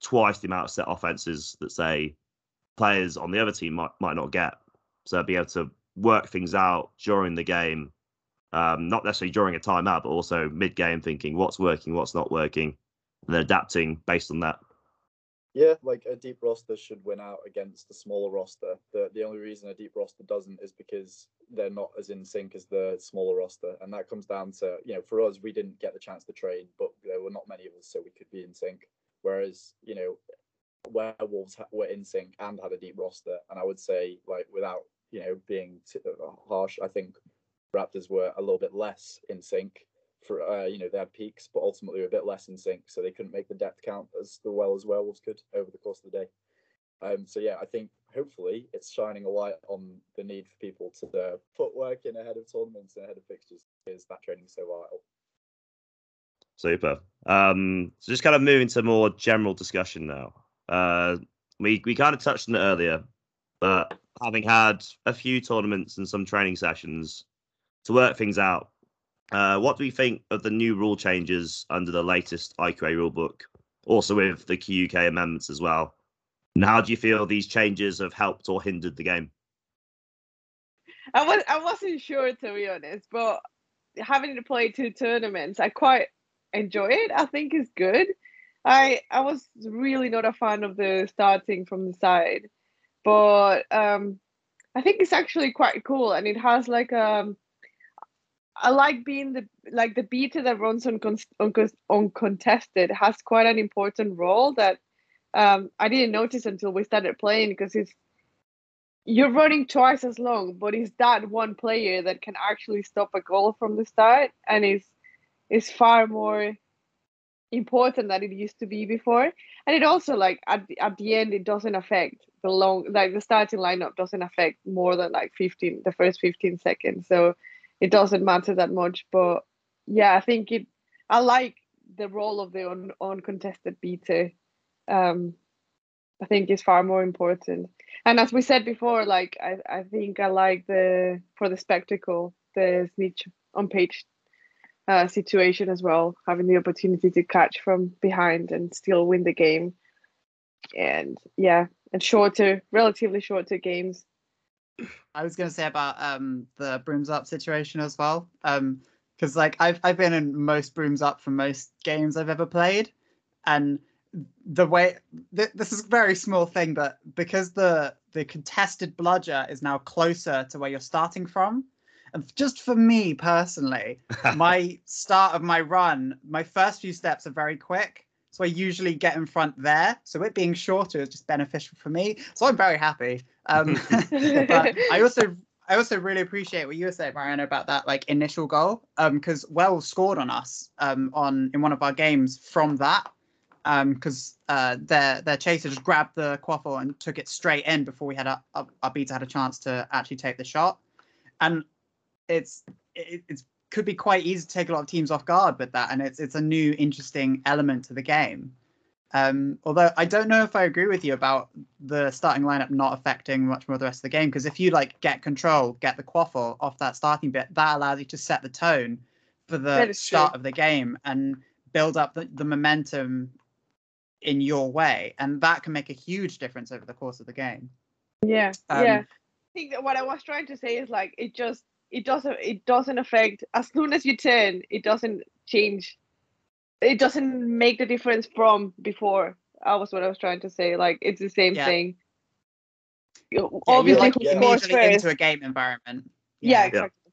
twice the amount of set offenses that say players on the other team might might not get. So be able to work things out during the game, um, not necessarily during a timeout, but also mid game, thinking what's working, what's not working, and then adapting based on that. Yeah, like a deep roster should win out against a smaller roster. The the only reason a deep roster doesn't is because they're not as in sync as the smaller roster, and that comes down to you know for us we didn't get the chance to train, but there were not many of us, so we could be in sync. Whereas you know werewolves were in sync and had a deep roster, and I would say like without you know being harsh, I think Raptors were a little bit less in sync. For uh, you know they had peaks, but ultimately were a bit less in sync, so they couldn't make the depth count as well as werewolves could over the course of the day. Um, so yeah, I think hopefully it's shining a light on the need for people to uh, put work in ahead of tournaments and ahead of fixtures because that training so vital. Super. Um, so just kind of moving to more general discussion now. Uh, we we kind of touched on it earlier, but having had a few tournaments and some training sessions to work things out, uh, what do we think of the new rule changes under the latest IQA rulebook? Also with the QUK amendments as well. And how do you feel these changes have helped or hindered the game? I was I wasn't sure to be honest, but having to play two tournaments, I quite enjoy it. I think it's good. I I was really not a fan of the starting from the side, but um, I think it's actually quite cool, and it has like um, I like being the like the beater that runs on on uncontested has quite an important role that um, I didn't notice until we started playing because it's you're running twice as long, but it's that one player that can actually stop a goal from the start, and is is far more important than it used to be before. And it also like at the, at the end it doesn't affect the long like the starting lineup doesn't affect more than like 15 the first 15 seconds. So it doesn't matter that much. But yeah i think it i like the role of the un, uncontested beater. Um i think is far more important. And as we said before like i i think i like the for the spectacle the snitch on pitch uh, situation as well, having the opportunity to catch from behind and still win the game. And yeah, and shorter, relatively shorter games. I was going to say about um, the brooms up situation as well, because um, like I've I've been in most brooms up for most games I've ever played, and the way th- this is a very small thing, but because the the contested bludger is now closer to where you're starting from, and just for me personally, [laughs] my start of my run, my first few steps are very quick. So I usually get in front there. So it being shorter is just beneficial for me. So I'm very happy. Um, [laughs] [laughs] but I also I also really appreciate what you were saying, Marianna, about that like initial goal. Um, because Well scored on us um on in one of our games from that. Um, because uh their their chaser just grabbed the quaffle and took it straight in before we had a, a our beater had a chance to actually take the shot. And it's it, it's could be quite easy to take a lot of teams off guard with that, and it's it's a new interesting element to the game. Um, although I don't know if I agree with you about the starting lineup not affecting much more the rest of the game, because if you like get control, get the quaffle off that starting bit, that allows you to set the tone for the start true. of the game and build up the, the momentum in your way, and that can make a huge difference over the course of the game. Yeah, Um, yeah. I think that what I was trying to say is like it just it doesn't it doesn't affect as soon as you turn, it doesn't change. It doesn't make the difference from before. i was what I was trying to say. Like it's the same Yeah. thing. You- Yeah, you Obviously, like yeah. immediately first? into a game environment. Yeah, Yeah. exactly.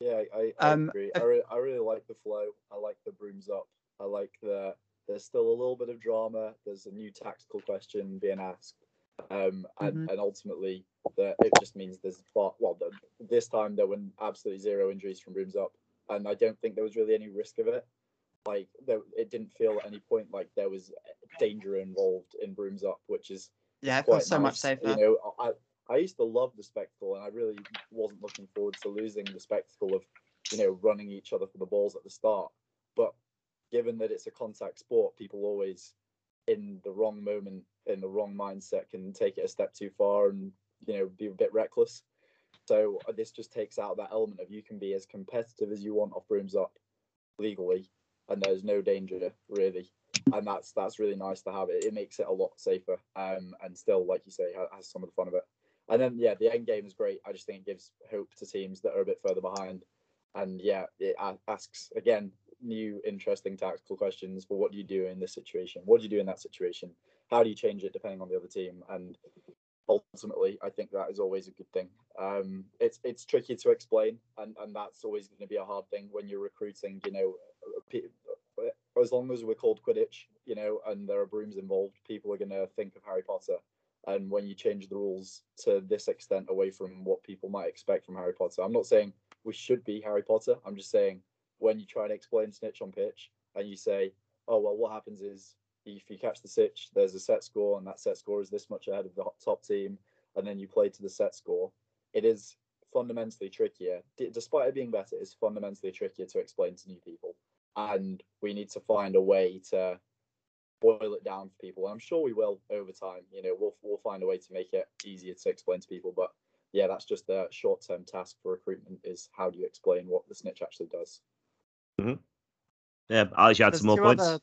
Yeah, I, I Um, agree. if- I, re- I really like the flow. I like the brooms up. I like the there's still a little bit of drama. There's a new tactical question being asked, um, and Mhm. and ultimately that it just means there's far well the, this time there were absolutely zero injuries from brooms up, and I don't think there was really any risk of it. Like there, it didn't feel at any point like there was danger involved in brooms up, which is Yeah, it feels so much safer. You know, I I used to love the spectacle, and I really wasn't looking forward to losing the spectacle of you know running each other for the balls at the start. But given that it's a contact sport, people always in the wrong moment, in the wrong mindset, can take it a step too far and you know be a bit reckless. So uh, this just takes out that element of you can be as competitive as you want off brooms up legally, and there's no danger really and that's that's really nice to have it. It makes it a lot safer, um, and still, like you say, ha- has some of the fun of it. And then, yeah, the end game is great. I just think it gives hope to teams that are a bit further behind. And yeah, it asks again new interesting tactical questions. For what do you do in this situation? What do you do in that situation? How do you change it depending on the other team? And ultimately, I think that is always a good thing. Um, it's it's tricky to explain, and and that's always going to be a hard thing when you're recruiting. You know, as long as we're called Quidditch, you know, and there are brooms involved, people are going to think of Harry Potter. And when you change the rules to this extent away from what people might expect from Harry Potter, I'm not saying we should be Harry Potter. I'm just saying when you try and explain snitch on pitch and you say, oh, well, what happens is if you catch the snitch, there's a set score, and that set score is this much ahead of the top team, and then you play to the set score, it is fundamentally trickier. D- despite it being better, it's fundamentally trickier to explain to new people and we need to find a way to boil it down for people. And I'm sure we will over time. You know, we'll we'll find a way to make it easier to explain to people. But yeah, that's just the short term task for recruitment. Is how do you explain what the snitch actually does? Mm-hmm. Yeah, Alex, you had There's some more points. other-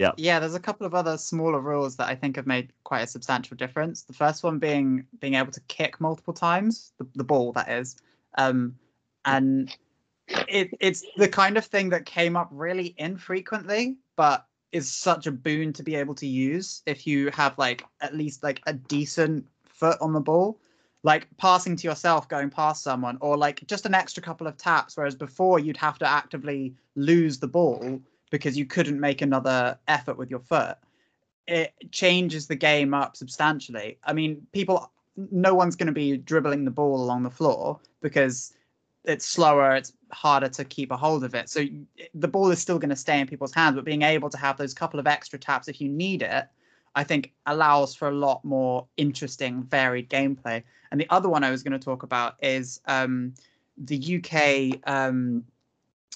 Yeah. Yeah, there's a couple of other smaller rules that I think have made quite a substantial difference. The first one being being able to kick multiple times, the, the ball that is. Um, and it it's the kind of thing that came up really infrequently, but is such a boon to be able to use if you have like at least like a decent foot on the ball. Like passing to yourself, going past someone, or like just an extra couple of taps, whereas before you'd have to actively lose the ball because you couldn't make another effort with your foot. It changes the game up substantially. I mean, people, no one's going to be dribbling the ball along the floor because it's slower, it's harder to keep a hold of it. So the ball is still going to stay in people's hands, but being able to have those couple of extra taps if you need it, I think allows for a lot more interesting, varied gameplay. And the other one I was going to talk about is um, the UK um,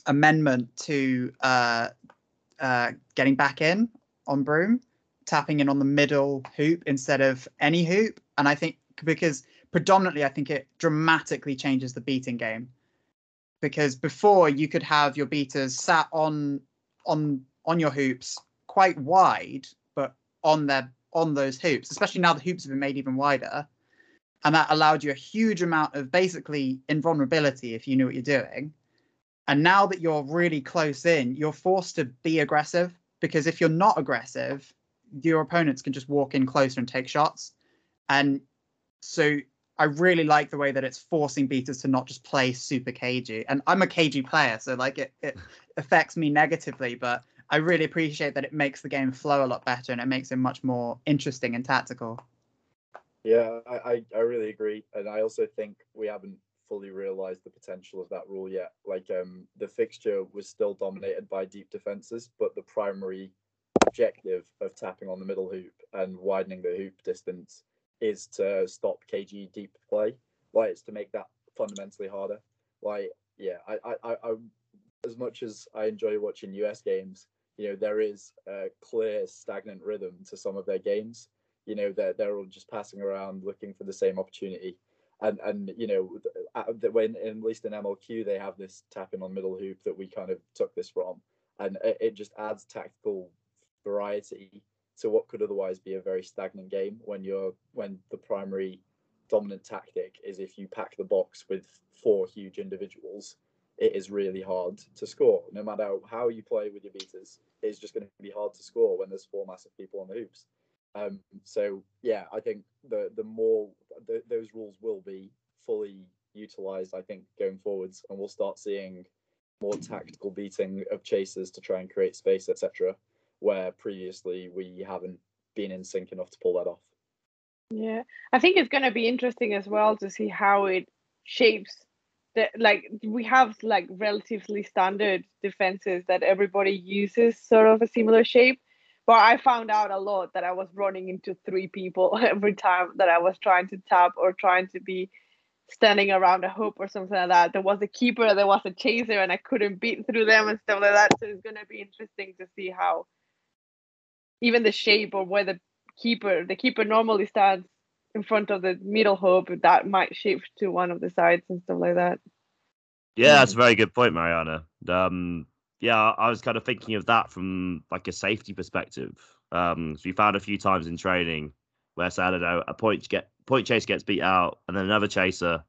amendment to uh, uh, getting back in on Broom, tapping in on the middle hoop instead of any hoop. And I think because predominantly, I think it dramatically changes the beating game. Because before you could have your beaters sat on on on your hoops quite wide, but on their on those hoops, especially now the hoops have been made even wider. And that allowed you a huge amount of basically invulnerability if you knew what you're doing. And now that you're really close in, you're forced to be aggressive because if you're not aggressive, your opponents can just walk in closer and take shots. And so I really like the way that it's forcing beaters to not just play super cagey. And I'm a cagey player, so like it, it [laughs] affects me negatively, but I really appreciate that it makes the game flow a lot better and it makes it much more interesting and tactical. Yeah, I, I, I really agree. And I also think we haven't fully realized the potential of that rule yet. Like um the fixture was still dominated by deep defenses, but the primary objective of tapping on the middle hoop and widening the hoop distance is to stop cagey deep play. Like it's to make that fundamentally harder. Like yeah, I I, I, I as much as I enjoy watching US games, you know, there is a clear stagnant rhythm to some of their games. You know, they're they're all just passing around looking for the same opportunity. And and you know, uh, uh, when at least in MLQ they have this tapping on middle hoop that we kind of took this from, and it, it just adds tactical variety to what could otherwise be a very stagnant game when you're when the primary dominant tactic is if you pack the box with four huge individuals it is really hard to score. No matter how you play with your beaters it's just going to be hard to score when there's four massive people on the hoops um, so yeah i think the the more the, those rules will be fully utilized i think going forwards and we'll start seeing more tactical beating of chasers to try and create space etc where previously we haven't been in sync enough to pull that off. Yeah, I think it's going to be interesting as well to see how it shapes the like we have like relatively standard defenses that everybody uses sort of a similar shape but i found out a lot that i was running into three people [laughs] every time that i was trying to tap or trying to be standing around a hoop or something like that. There was a keeper there was a chaser and i couldn't beat through them and stuff like that. So it's going to be interesting to see how even the shape or where the keeper the keeper normally stands in front of the middle hoop that might shift to one of the sides and stuff like that. Yeah that's a very good point mariana. Um yeah i was kind of thinking of that from like a safety perspective um so we found a few times in training where say i don't know a point get point chase gets beat out and then another chaser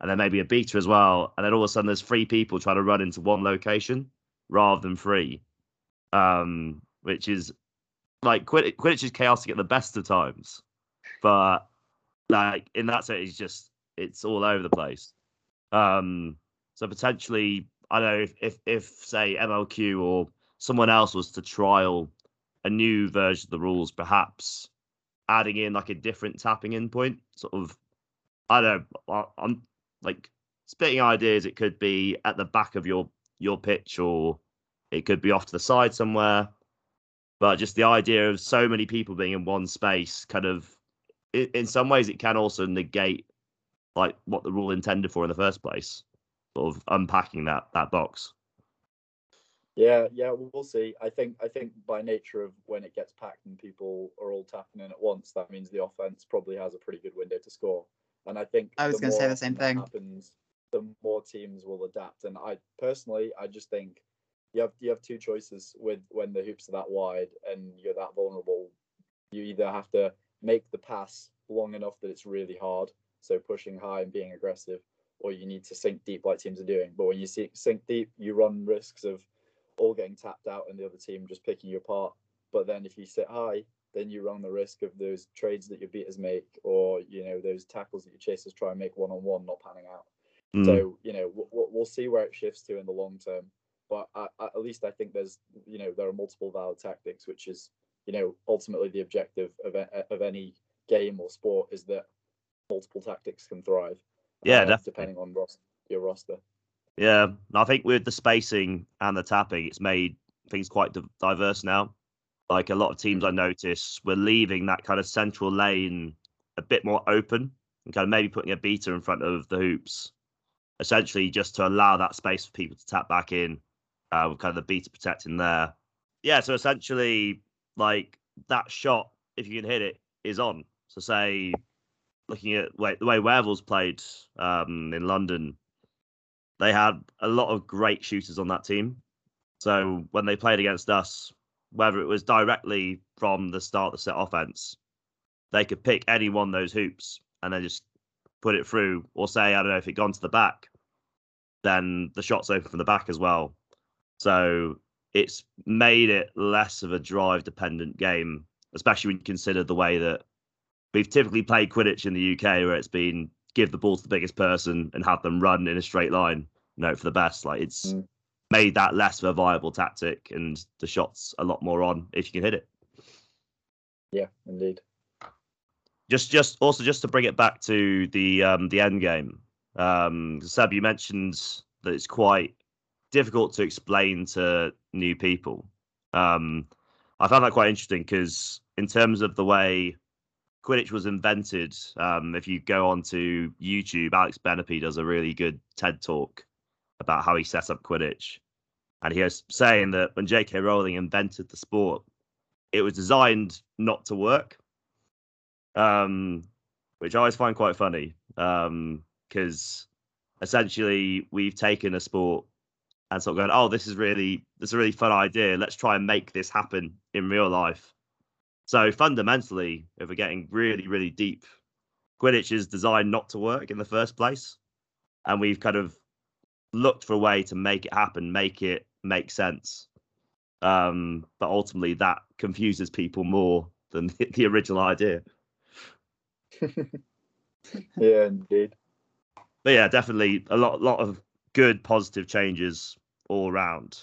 and then maybe a beater as well and then all of a sudden there's three people trying to run into one location rather than three um which is like Quidditch, Quidditch is chaotic at the best of times, but like in that sense, it's just it's all over the place. Um, so potentially, I know if if if say MLQ or someone else was to trial a new version of the rules, perhaps adding in like a different tapping in point, sort of. I don't know. I'm like spitting ideas. It could be at the back of your your pitch, or it could be off to the side somewhere but just the idea of so many people being in one space kind of in some ways it can also negate like what the rule intended for in the first place sort of unpacking that that box. Yeah yeah we'll see. I think i think by nature of when it gets packed and people are all tapping in at once that means the offense probably has a pretty good window to score. And i think i was going to say the same thing. happens the more teams will adapt. And i personally i just think you have you have two choices with when the hoops are that wide and you're that vulnerable. You either have to make the pass long enough that it's really hard, so pushing high and being aggressive, or you need to sink deep like teams are doing. But when you sink deep, you run risks of all getting tapped out and the other team just picking you apart. But then if you sit high, then you run the risk of those trades that your beaters make, or you know those tackles that your chasers try and make one on one not panning out. Mm. So you know we'll, we'll see where it shifts to in the long term but I, I, at least I think there's you know there are multiple valid tactics, which is you know ultimately the objective of of any game or sport is that multiple tactics can thrive. Yeah, uh, depending on ros- your roster. Yeah, I think with the spacing and the tapping, it's made things quite diverse now. Like a lot of teams I notice, we're leaving that kind of central lane a bit more open and kind of maybe putting a beater in front of the hoops, essentially just to allow that space for people to tap back in uh, with kind of the beater protecting there. Yeah, so essentially, like that shot, if you can hit it, is on. So say, looking at the way Werewolves played um, in London, they had a lot of great shooters on that team. So when they played against us, whether it was directly from the start of the set offense, they could pick any one of those hoops and then just put it through, or say, I don't know, if it gone to the back, then the shot's open from the back as well. So it's made it less of a drive dependent game especially when you consider the way that we've typically played Quidditch in the UK, where it's been give the ball to the biggest person and have them run in a straight line, you know, for the best. Like it's Mm. made that less of a viable tactic, and the shots a lot more on if you can hit it. Yeah, indeed. Just, just also just to bring it back to the um, the end game. Um, Seb, you mentioned that it's quite difficult to explain to new people. Um, I found that quite interesting because in terms of the way Quidditch was invented, um, if you go onto YouTube, Alex Benepe does a really good TED talk about how he set up Quidditch, and he was saying that when J.K. Rowling invented the sport, it was designed not to work um, which I always find quite funny because essentially we've taken a sport and sort of going, oh, this is really this is a really fun idea. Let's try and make this happen in real life. So fundamentally, if we're getting really really deep, Quidditch is designed not to work in the first place, and we've kind of looked for a way to make it happen, make it make sense. Um, but ultimately, that confuses people more than [laughs] the, the original idea. [laughs] Yeah, indeed. but yeah, definitely a lot, lot of good positive changes all around.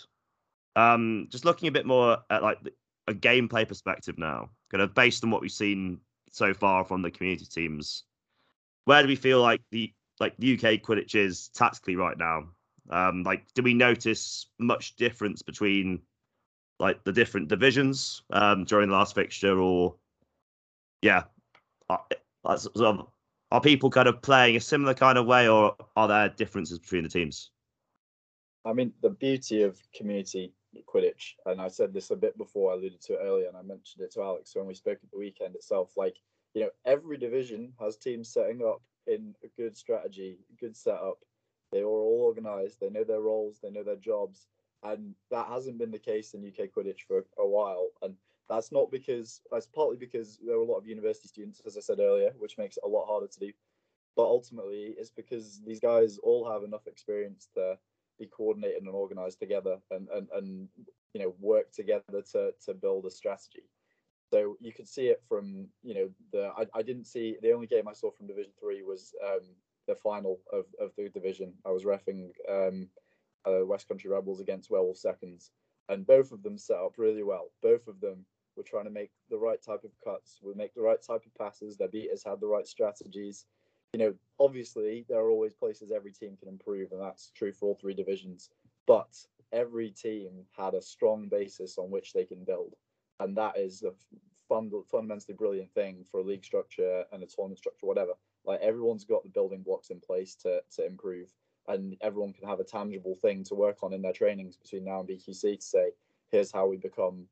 Um, just looking a bit more at like a gameplay perspective now, kind of based on what we've seen so far from the community teams. Where do we feel like the like the UK Quidditch is tactically right now? Um, like, do we notice much difference between like the different divisions um, during the last fixture, or yeah, are, are are people kind of playing a similar kind of way, or are there differences between the teams? I mean, the beauty of community Quidditch, and I said this a bit before, I alluded to it earlier, and I mentioned it to Alex when we spoke at the weekend itself. Like, you know, every division has teams setting up in a good strategy, good setup. They are all organized, they know their roles, they know their jobs, and that hasn't been the case in UK Quidditch for a while. And that's not because that's partly because there are a lot of university students, as I said earlier, which makes it a lot harder to do. But ultimately, it's because these guys all have enough experience to be coordinated and organized together and, and, and you know work together to, to build a strategy so you could see it from you know the I, I didn't see the only game I saw from Division Three was um, the final of, of the division. I was refing um, uh, West Country Rebels against Werewolf Seconds, and both of them set up really well. Both of them were trying to make the right type of cuts, would make the right type of passes. Their beaters had the right strategies. You know, obviously there are always places every team can improve, and that's true for all three divisions. But every team had a strong basis on which they can build and that is a fund, fundamentally brilliant thing for a league structure and a tournament structure, whatever. Like everyone's got the building blocks in place to to improve, and everyone can have a tangible thing to work on in their trainings between now and BQC to say, here's how we become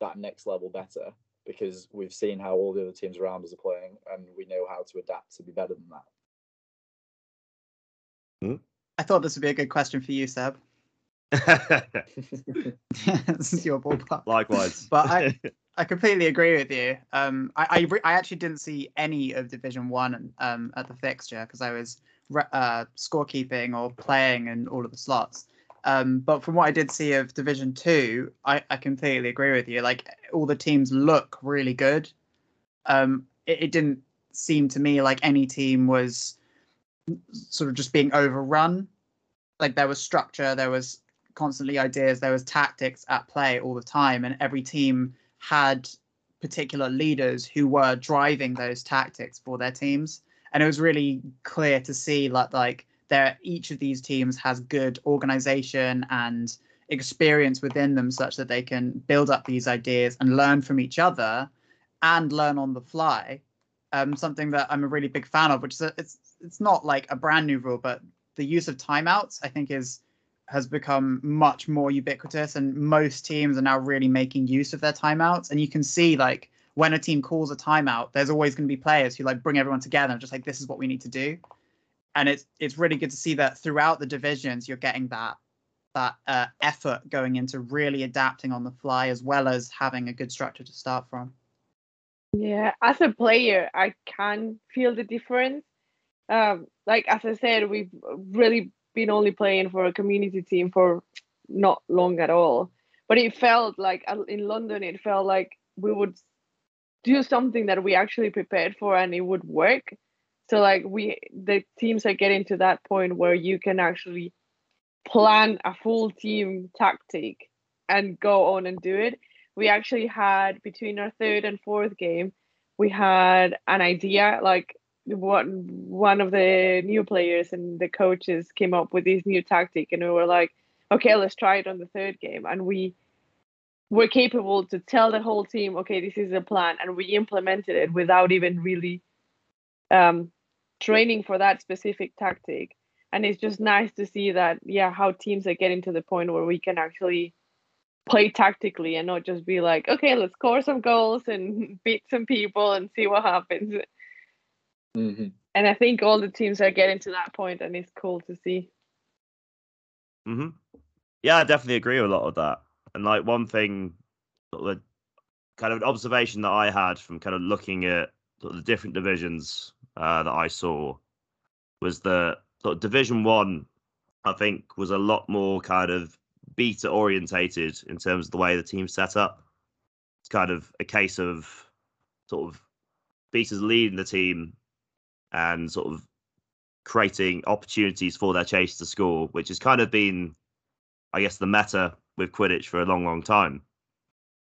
that next level better, because we've seen how all the other teams around us are playing, and we know how to adapt to be better than that. I thought this would be a good question for you, Seb. [laughs] [laughs] this is your ballpark. Likewise. But I- [laughs] I completely agree with you. Um, I I, re- I actually didn't see any of Division One um, at the fixture because I was re- uh, scorekeeping or playing in all of the slots. Um, but from what I did see of Division Two, I, I completely agree with you. Like all the teams look really good. Um, it, it didn't seem to me like any team was sort of just being overrun. Like there was structure, there was constantly ideas, there was tactics at play all the time, and every team had particular leaders who were driving those tactics for their teams and it was really clear to see like like there each of these teams has good organization and experience within them such that they can build up these ideas and learn from each other and learn on the fly um, something that i'm a really big fan of which is a, it's it's not like a brand new rule but the use of timeouts i think is has become much more ubiquitous and most teams are now really making use of their timeouts. And you can see like when a team calls a timeout there's always going to be players who like bring everyone together and just like this is what we need to do and it's it's really good to see that throughout the divisions you're getting that that uh, effort going into really adapting on the fly as well as having a good structure to start from Yeah, as a player, I can feel the difference. Um, like as I said, we've really been only playing for a community team for not long at all. But it felt like uh, in London, it felt like we would do something that we actually prepared for and it would work. So like we the teams are getting to that point where you can actually plan a full team tactic and go on and do it. We actually had between our third and fourth game, we had an idea like what one of the new players and the coaches came up with this new tactic and we were like okay let's try it on the third game and we were capable to tell the whole team okay this is a plan and we implemented it without even really um, training for that specific tactic and it's just nice to see that yeah how teams are getting to the point where we can actually play tactically and not just be like okay let's score some goals and [laughs] beat some people and see what happens Mm-hmm. and I think all the teams are getting to that point, and it's cool to see. hmm Yeah, I definitely agree with a lot of that. And like one thing, kind of an observation that I had from kind of looking at sort of the different divisions uh, that I saw was that sort of Division One, I think, was a lot more kind of beater orientated in terms of the way the team set up. It's kind of a case of sort of beaters leading the team and sort of creating opportunities for their chase to score, which has kind of been, I guess, the meta with Quidditch for a long, long time.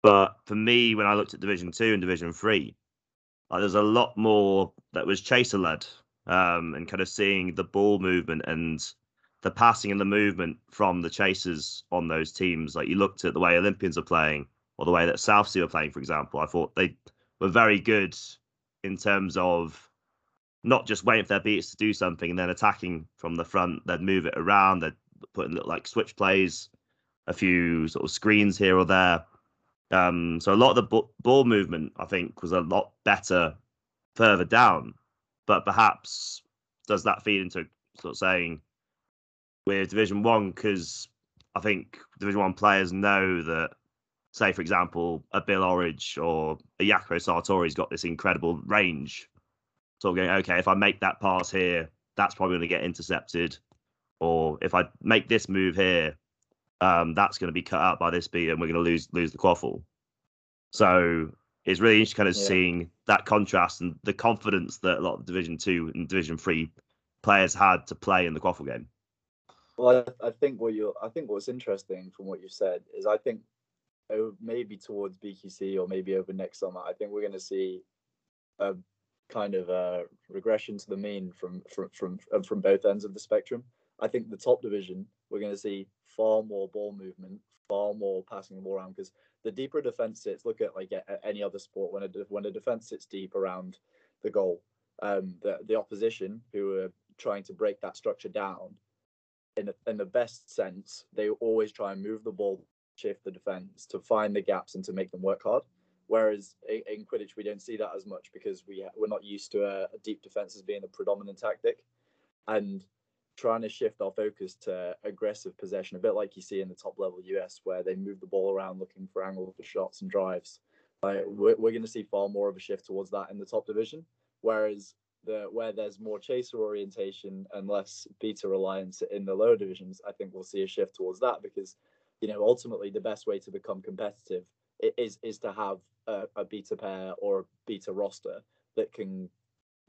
But for me, when I looked at Division Two and Division Three, like, there's a lot more that was chaser led, um, and kind of seeing the ball movement and the passing and the movement from the chasers on those teams. Like you looked at the way Olympians are playing, or the way that Southsea were playing, for example. I thought they were very good in terms of not just waiting for their beats to do something and then attacking from the front. They'd move it around. They'd put in little like switch plays, a few sort of screens here or there. Um, so a lot of the ball movement, I think, was a lot better further down. But perhaps does that feed into sort of saying with Division One? Because I think Division One players know that, say for example, a Bill Orridge or a Jaakko Sartori's got this incredible range sort of going, okay, if I make that pass here, that's probably going to get intercepted. Or if I make this move here, um, that's going to be cut out by this beat and we're going to lose lose the quaffle. So it's really interesting kind of Yeah. seeing that contrast and the confidence that a lot of Division Two and Division Three players had to play in the quaffle game. Well, I, I think what you I think what's interesting from what you said is I think oh, maybe towards BQC or maybe over next summer, I think we're going to see a kind of a regression to the mean from from from from both ends of the spectrum. I think the top division we're going to see far more ball movement, far more passing the ball around because the deeper a defense sits. Look at like any other sport when a when a defense sits deep around the goal, um, the the opposition who are trying to break that structure down in a, in the best sense, they always try and move the ball, shift the defense to find the gaps and to make them work hard. Whereas in, in Quidditch, we don't see that as much because we we're not used to a, a deep defense as being the predominant tactic, and trying to shift our focus to aggressive possession, a bit like you see in the top level US, where they move the ball around looking for angle for shots and drives. Like we're, we're going to see far more of a shift towards that in the top division, whereas the where there's more chaser orientation and less beater reliance in the lower divisions, I think we'll see a shift towards that because, you know, ultimately the best way to become competitive is is to have a, a beater pair or a beater roster that can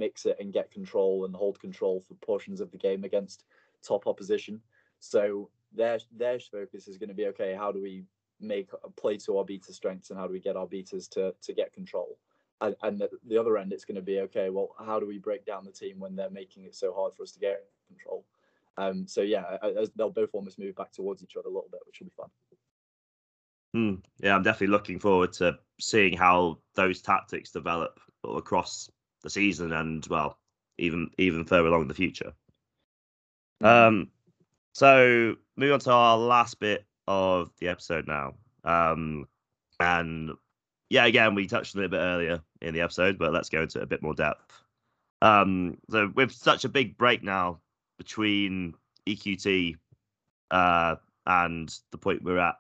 mix it and get control and hold control for portions of the game against top opposition. So their their focus is going to be okay. How do we make play to our beater strengths and how do we get our beaters to to get control? And, and the, the other end, it's going to be okay. Well, how do we break down the team when they're making it so hard for us to get control? Um, so yeah, they'll both almost move back towards each other a little bit, which will be fun. Hmm. Yeah, I'm definitely looking forward to seeing how those tactics develop across the season and well, even even further along in the future. Um, so moving on to our last bit of the episode now. Um, and yeah, again, we touched on it a bit earlier in the episode, but let's go into a bit more depth. Um, so with such a big break now between EQT uh, and the point we're at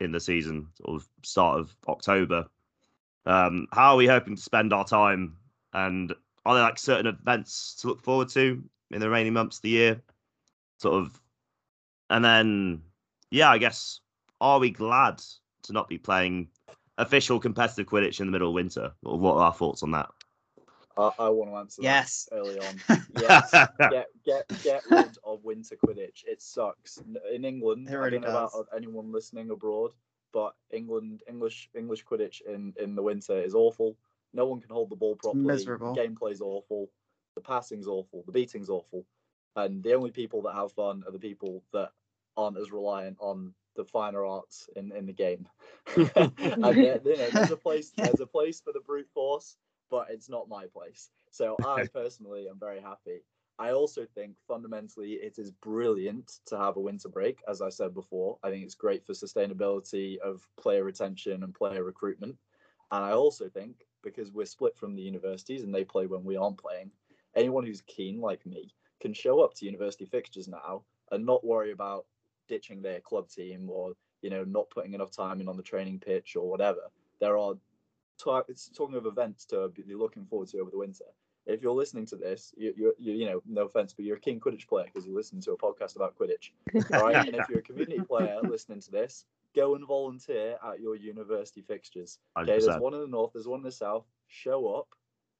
in the season, sort of start of October, um, how are we hoping to spend our time? And are there like certain events to look forward to in the remaining months of the year? Sort of, and then yeah, I guess are we glad to not be playing official competitive Quidditch in the middle of winter. Or What are our thoughts on that? I, I want to answer Yes. that early on. [laughs] Yes, [laughs] get get get rid of winter Quidditch. It sucks in England. It I really don't know about does. anyone listening abroad, but England English English Quidditch in in the winter is awful. No one can hold the ball properly. miserable. Gameplay's awful. The passing's awful. The beating's awful. And the only people that have fun are the people that aren't as reliant on the finer arts in, in the game. [laughs] and there- you know, there's a place there's a place for the brute force, but it's not my place. So [laughs] I personally am very happy. I also think fundamentally it is brilliant to have a winter break, as I said before. I think it's great for sustainability of player retention and player recruitment. And I also think because we're split from the universities and they play when we aren't playing, anyone who's keen like me can show up to university fixtures now and not worry about ditching their club team or you know not putting enough time in on the training pitch or whatever. There are ta- it's talking of events to be looking forward to over the winter. If you're listening to this, you you you, you know no offense, but you're a keen Quidditch player because you listen to a podcast about Quidditch, [laughs] all right? and if [laughs] you're a community player listening to this, go and volunteer at your university fixtures. Okay, there's 100%. one in the north, there's one in the south. Show up,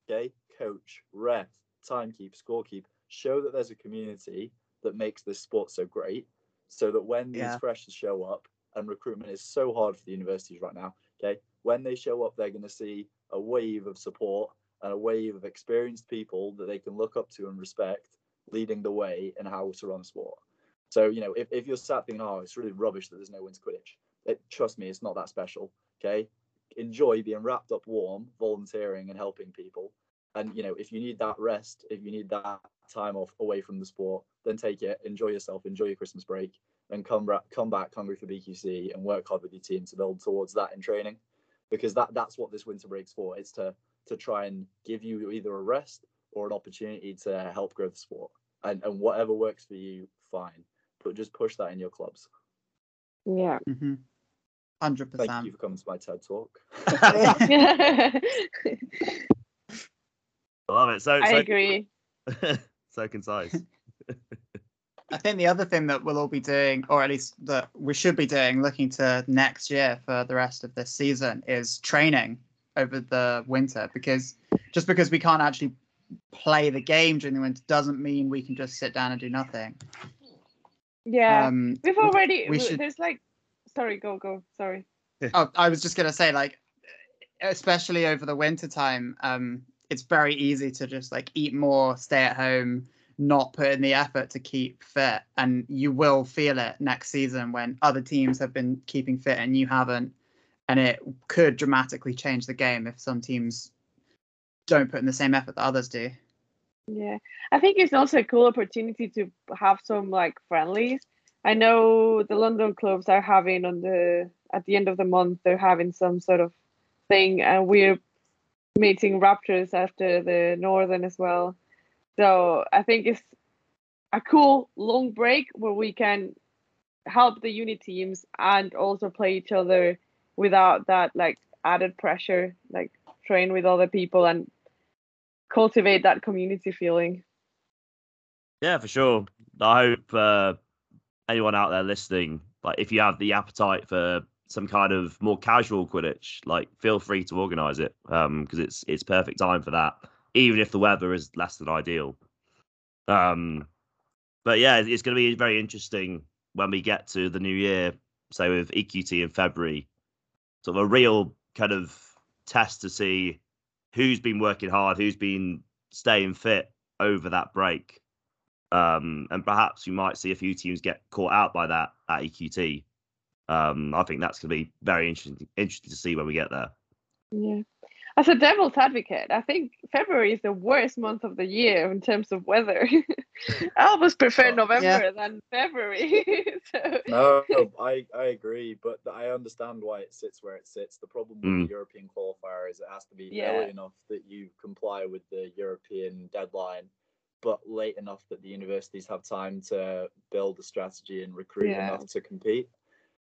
okay, coach, ref, timekeep, scorekeep. Show that there's a community that makes this sport so great, so that when these Yeah. freshers show up, and recruitment is so hard for the universities right now. Okay, when they show up, they're going to see a wave of support and a wave of experienced people that they can look up to and respect, leading the way in how to run a sport. So you know, if, if you're sat thinking, "Oh, it's really rubbish that there's no winter Quidditch," it, trust me, it's not that special. Okay, enjoy being wrapped up warm, volunteering and helping people. And you know, if you need that rest, if you need that time off away from the sport, then take it. Enjoy yourself. Enjoy your Christmas break, and come ra- come back hungry for BQC and work hard with your team to build towards that in training, because that that's what this winter break's for. It's to to try and give you either a rest or an opportunity to help grow the sport. And and whatever works for you, fine. But just push that in your clubs. Yeah. hmm Hundred Thank you for coming to my TED talk. I [laughs] love it. So I so, agree. [laughs] so concise. [laughs] I think the other thing that we'll all be doing, or at least that we should be doing, looking to next year for the rest of this season, is training over the winter. Because just because we can't actually play the game during the winter doesn't mean we can just sit down and do nothing. Yeah. Um, We've already we w- should- there's like sorry, go go. Sorry. [laughs] oh, I was just gonna say, like, especially over the winter time, um, it's very easy to just like eat more, stay at home, not put in the effort to keep fit, and you will feel it next season when other teams have been keeping fit and you haven't, and it could dramatically change the game if some teams don't put in the same effort that others do. Yeah, I think it's also a cool opportunity to have some like friendlies. I know the London clubs are having on the at the end of the month they're having some sort of thing, and we're meeting Raptors after the Northern as well. So I think it's a cool long break where we can help the uni teams and also play each other without that like added pressure, like train with other people and cultivate that community feeling. Yeah, for sure. I hope uh, anyone out there listening, like if you have the appetite for some kind of more casual Quidditch, like feel free to organise it because it's it's perfect time for that, even if the weather is less than ideal. Um, but yeah, it's going to be very interesting when we get to the new year. say with EQT in February, sort of a real kind of test to see who's been working hard, who's been staying fit over that break. Um, and perhaps you might see a few teams get caught out by that at EQT. Um, I think that's going to be very interesting, interesting to see when we get there. Yeah. As a devil's advocate, I think February is the worst month of the year in terms of weather. [laughs] I almost prefer November yeah. than February. [laughs] so, No, I, I agree, but I understand why it sits where it sits. The problem with Mm. the European qualifier is it has to be Yeah. early enough that you comply with the European deadline, but late enough that the universities have time to build a strategy and recruit Yeah. enough to compete.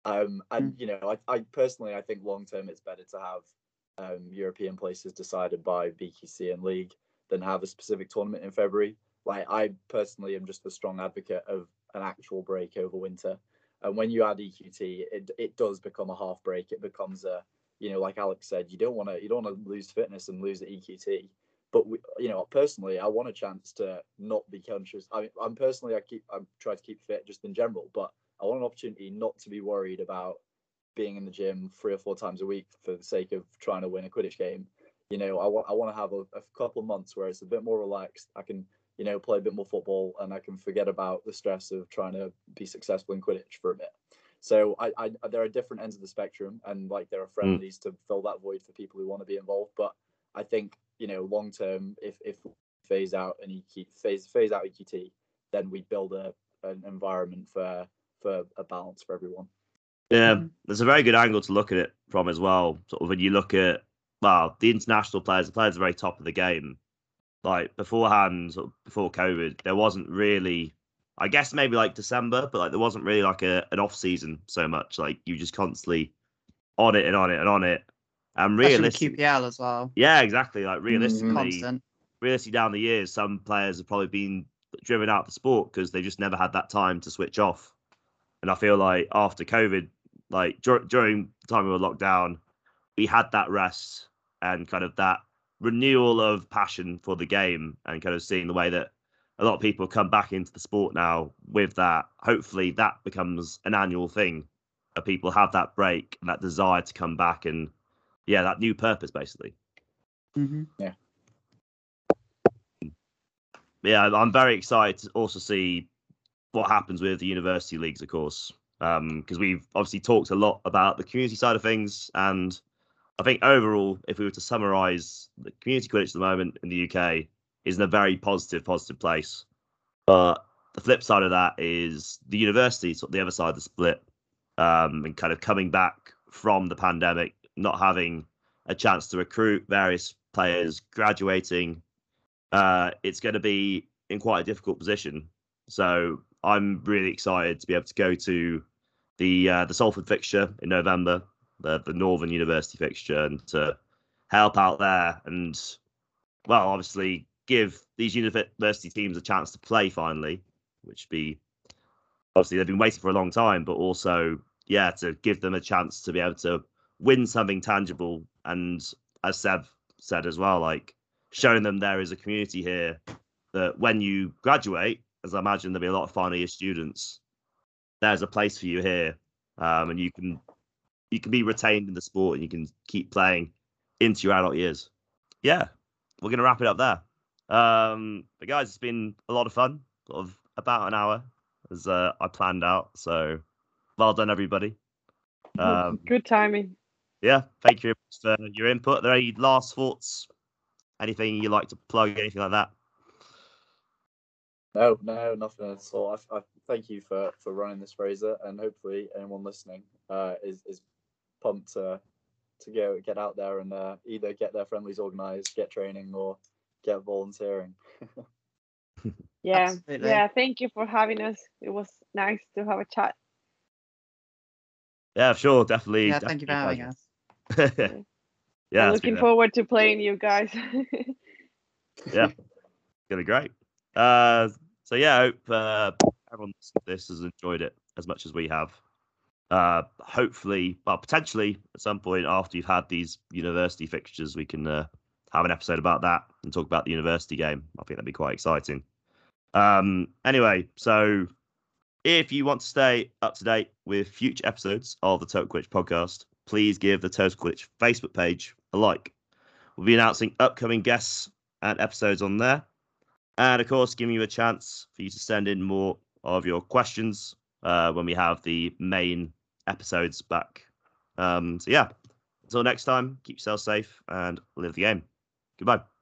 Um, and you know, I, I personally, I think long term it's better to have um, European places decided by BQC and league than have a specific tournament in February. Like I personally am just a strong advocate of an actual break over winter. And when you add EQT, it it does become a half break. It becomes a you know, like Alex said, you don't want to you don't want to lose fitness and lose the EQT. But we, you know, personally, I want a chance to not be conscious. I mean, I'm personally, I keep, I'm trying to keep fit just in general, but I want an opportunity not to be worried about being in the gym three or four times a week for the sake of trying to win a Quidditch game. You know, I want I want to have a, a couple of months where it's a bit more relaxed. I can you know play a bit more football and I can forget about the stress of trying to be successful in Quidditch for a bit. So I, I there are different ends of the spectrum, and like there are friendlies mm. to fill that void for people who want to be involved. But I think you know long term, if if phase out and EQ, phase phase out EQT, then we build a an environment for for a balance for everyone. Yeah, mm-hmm. there's a very good angle to look at it from as well. Sort of when you look at well, the international players, the players at the very top of the game. Like beforehand, sort of before COVID, there wasn't really, I guess maybe like December, but like there wasn't really like a an off season so much. Like you just constantly on it and on it and on it. And realistically, QPL as well. Yeah, exactly. Like mm, realistically, Constant. realistically down the years, some players have probably been driven out of the sport because they just never had that time to switch off. And I feel like after COVID, like dur- during the time we were locked down, we had that rest and kind of that renewal of passion for the game and kind of seeing the way that a lot of people come back into the sport now with that. Hopefully, that becomes an annual thing. That people have that break and that desire to come back and, yeah, that new purpose basically. Mm-hmm. Yeah. Yeah, I'm very excited to also see what happens with the university leagues, of course, because um, we've obviously talked a lot about the community side of things and I think overall, if we were to summarise the community Quidditch at the moment in the UK, is in a very positive, positive place. But the flip side of that is the university, sort of the other side of the split, um, and kind of coming back from the pandemic, not having a chance to recruit various players, graduating. Uh, it's going to be in quite a difficult position. So I'm really excited to be able to go to the uh, the Salford fixture in November the the Northern University fixture and to help out there and well, obviously give these university teams a chance to play finally, which be obviously they've been waiting for a long time, but also yeah, to give them a chance to be able to win something tangible and as Seb said as well, like showing them there is a community here that when you graduate, as I imagine there'll be a lot of final year students, there's a place for you here. Um, and you can you can be retained in the sport and you can keep playing into your adult years. Yeah, we're gonna wrap it up there. Um, but guys, it's been a lot of fun. Sort of about an hour as uh, I planned out. So well done, everybody. Um, Good timing. Yeah, thank you for your input. Are there any last thoughts? Anything you like to plug? Anything like that? No, no, nothing at all. I, I thank you for for running this, Fraser, and hopefully anyone listening uh, is is pumped to to go get out there and uh, either get their friendlies organised, get training, or get volunteering. [laughs] yeah, Absolutely. yeah. Thank you for having us. It was nice to have a chat. Yeah, sure, definitely. Yeah, definitely thank you for having us. [laughs] yeah, I'm looking forward to playing you guys. [laughs] yeah, gonna be great. Uh, so yeah, I hope uh, everyone this has enjoyed it as much as we have uh, hopefully, well, potentially at some point after you've had these university fixtures, we can uh, have an episode about that and talk about the university game. I think that'd be quite exciting. Um, anyway, so if you want to stay up to date with future episodes of the Total podcast, please give the Total Quidditch Facebook page a like. We'll be announcing upcoming guests and episodes on there. And of course, giving you a chance for you to send in more of your questions uh, when we have the main episodes back. Um, so yeah, until next time, keep yourself safe and live the game. Goodbye.